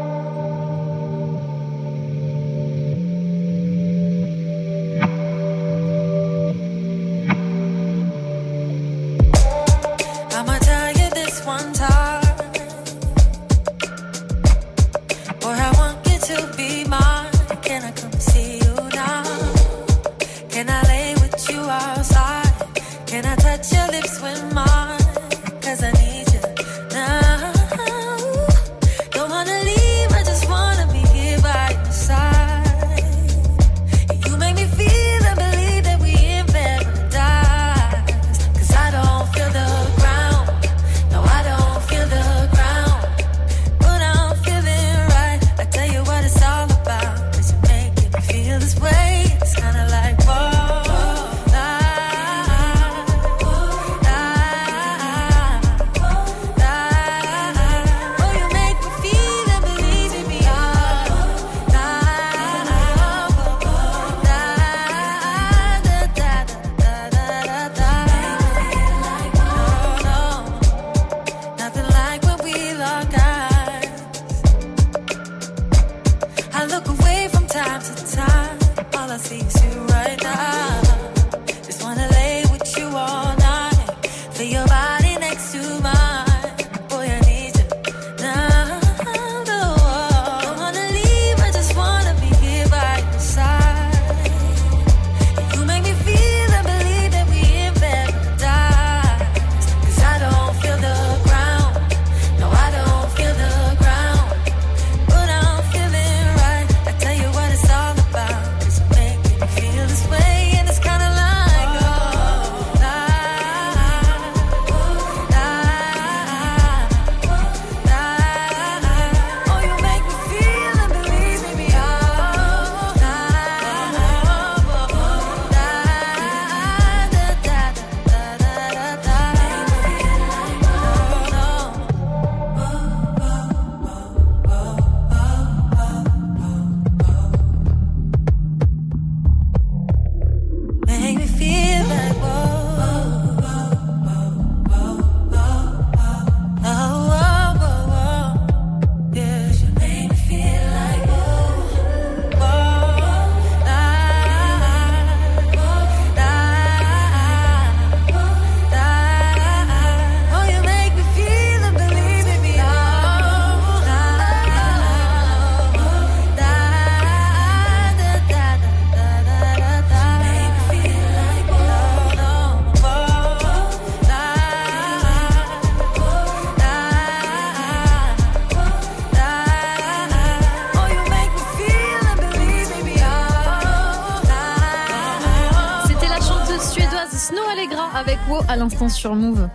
Sur Move.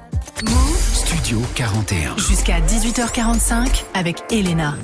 Studio 41. Jusqu'à 18h45 avec Elena.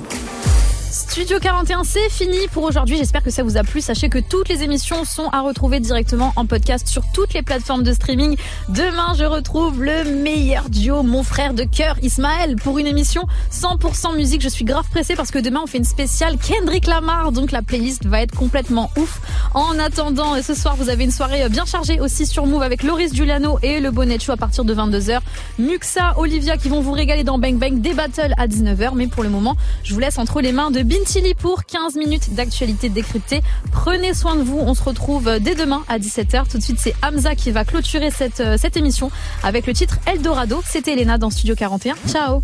Studio 41, c'est fini pour aujourd'hui. J'espère que ça vous a plu. Sachez que toutes les émissions sont à retrouver directement en podcast sur toutes les plateformes de streaming. Demain, je retrouve le meilleur duo, mon frère de cœur, Ismaël, pour une émission 100% musique. Je suis grave pressée parce que demain, on fait une spéciale Kendrick Lamar. Donc, la playlist va être complètement ouf. En attendant, ce soir, vous avez une soirée bien chargée aussi sur Move avec Loris Giuliano et le Bonnet Show à partir de 22h. Muxa, Olivia qui vont vous régaler dans Bang Bang, des battles à 19h. Mais pour le moment, je vous laisse entre les mains de Bintili pour 15 minutes d'actualité décryptée. Prenez soin de vous. On se retrouve dès demain à 17h. Tout de suite, c'est Hamza qui va clôturer cette, euh, cette émission avec le titre Eldorado. C'était Elena dans Studio 41. Ciao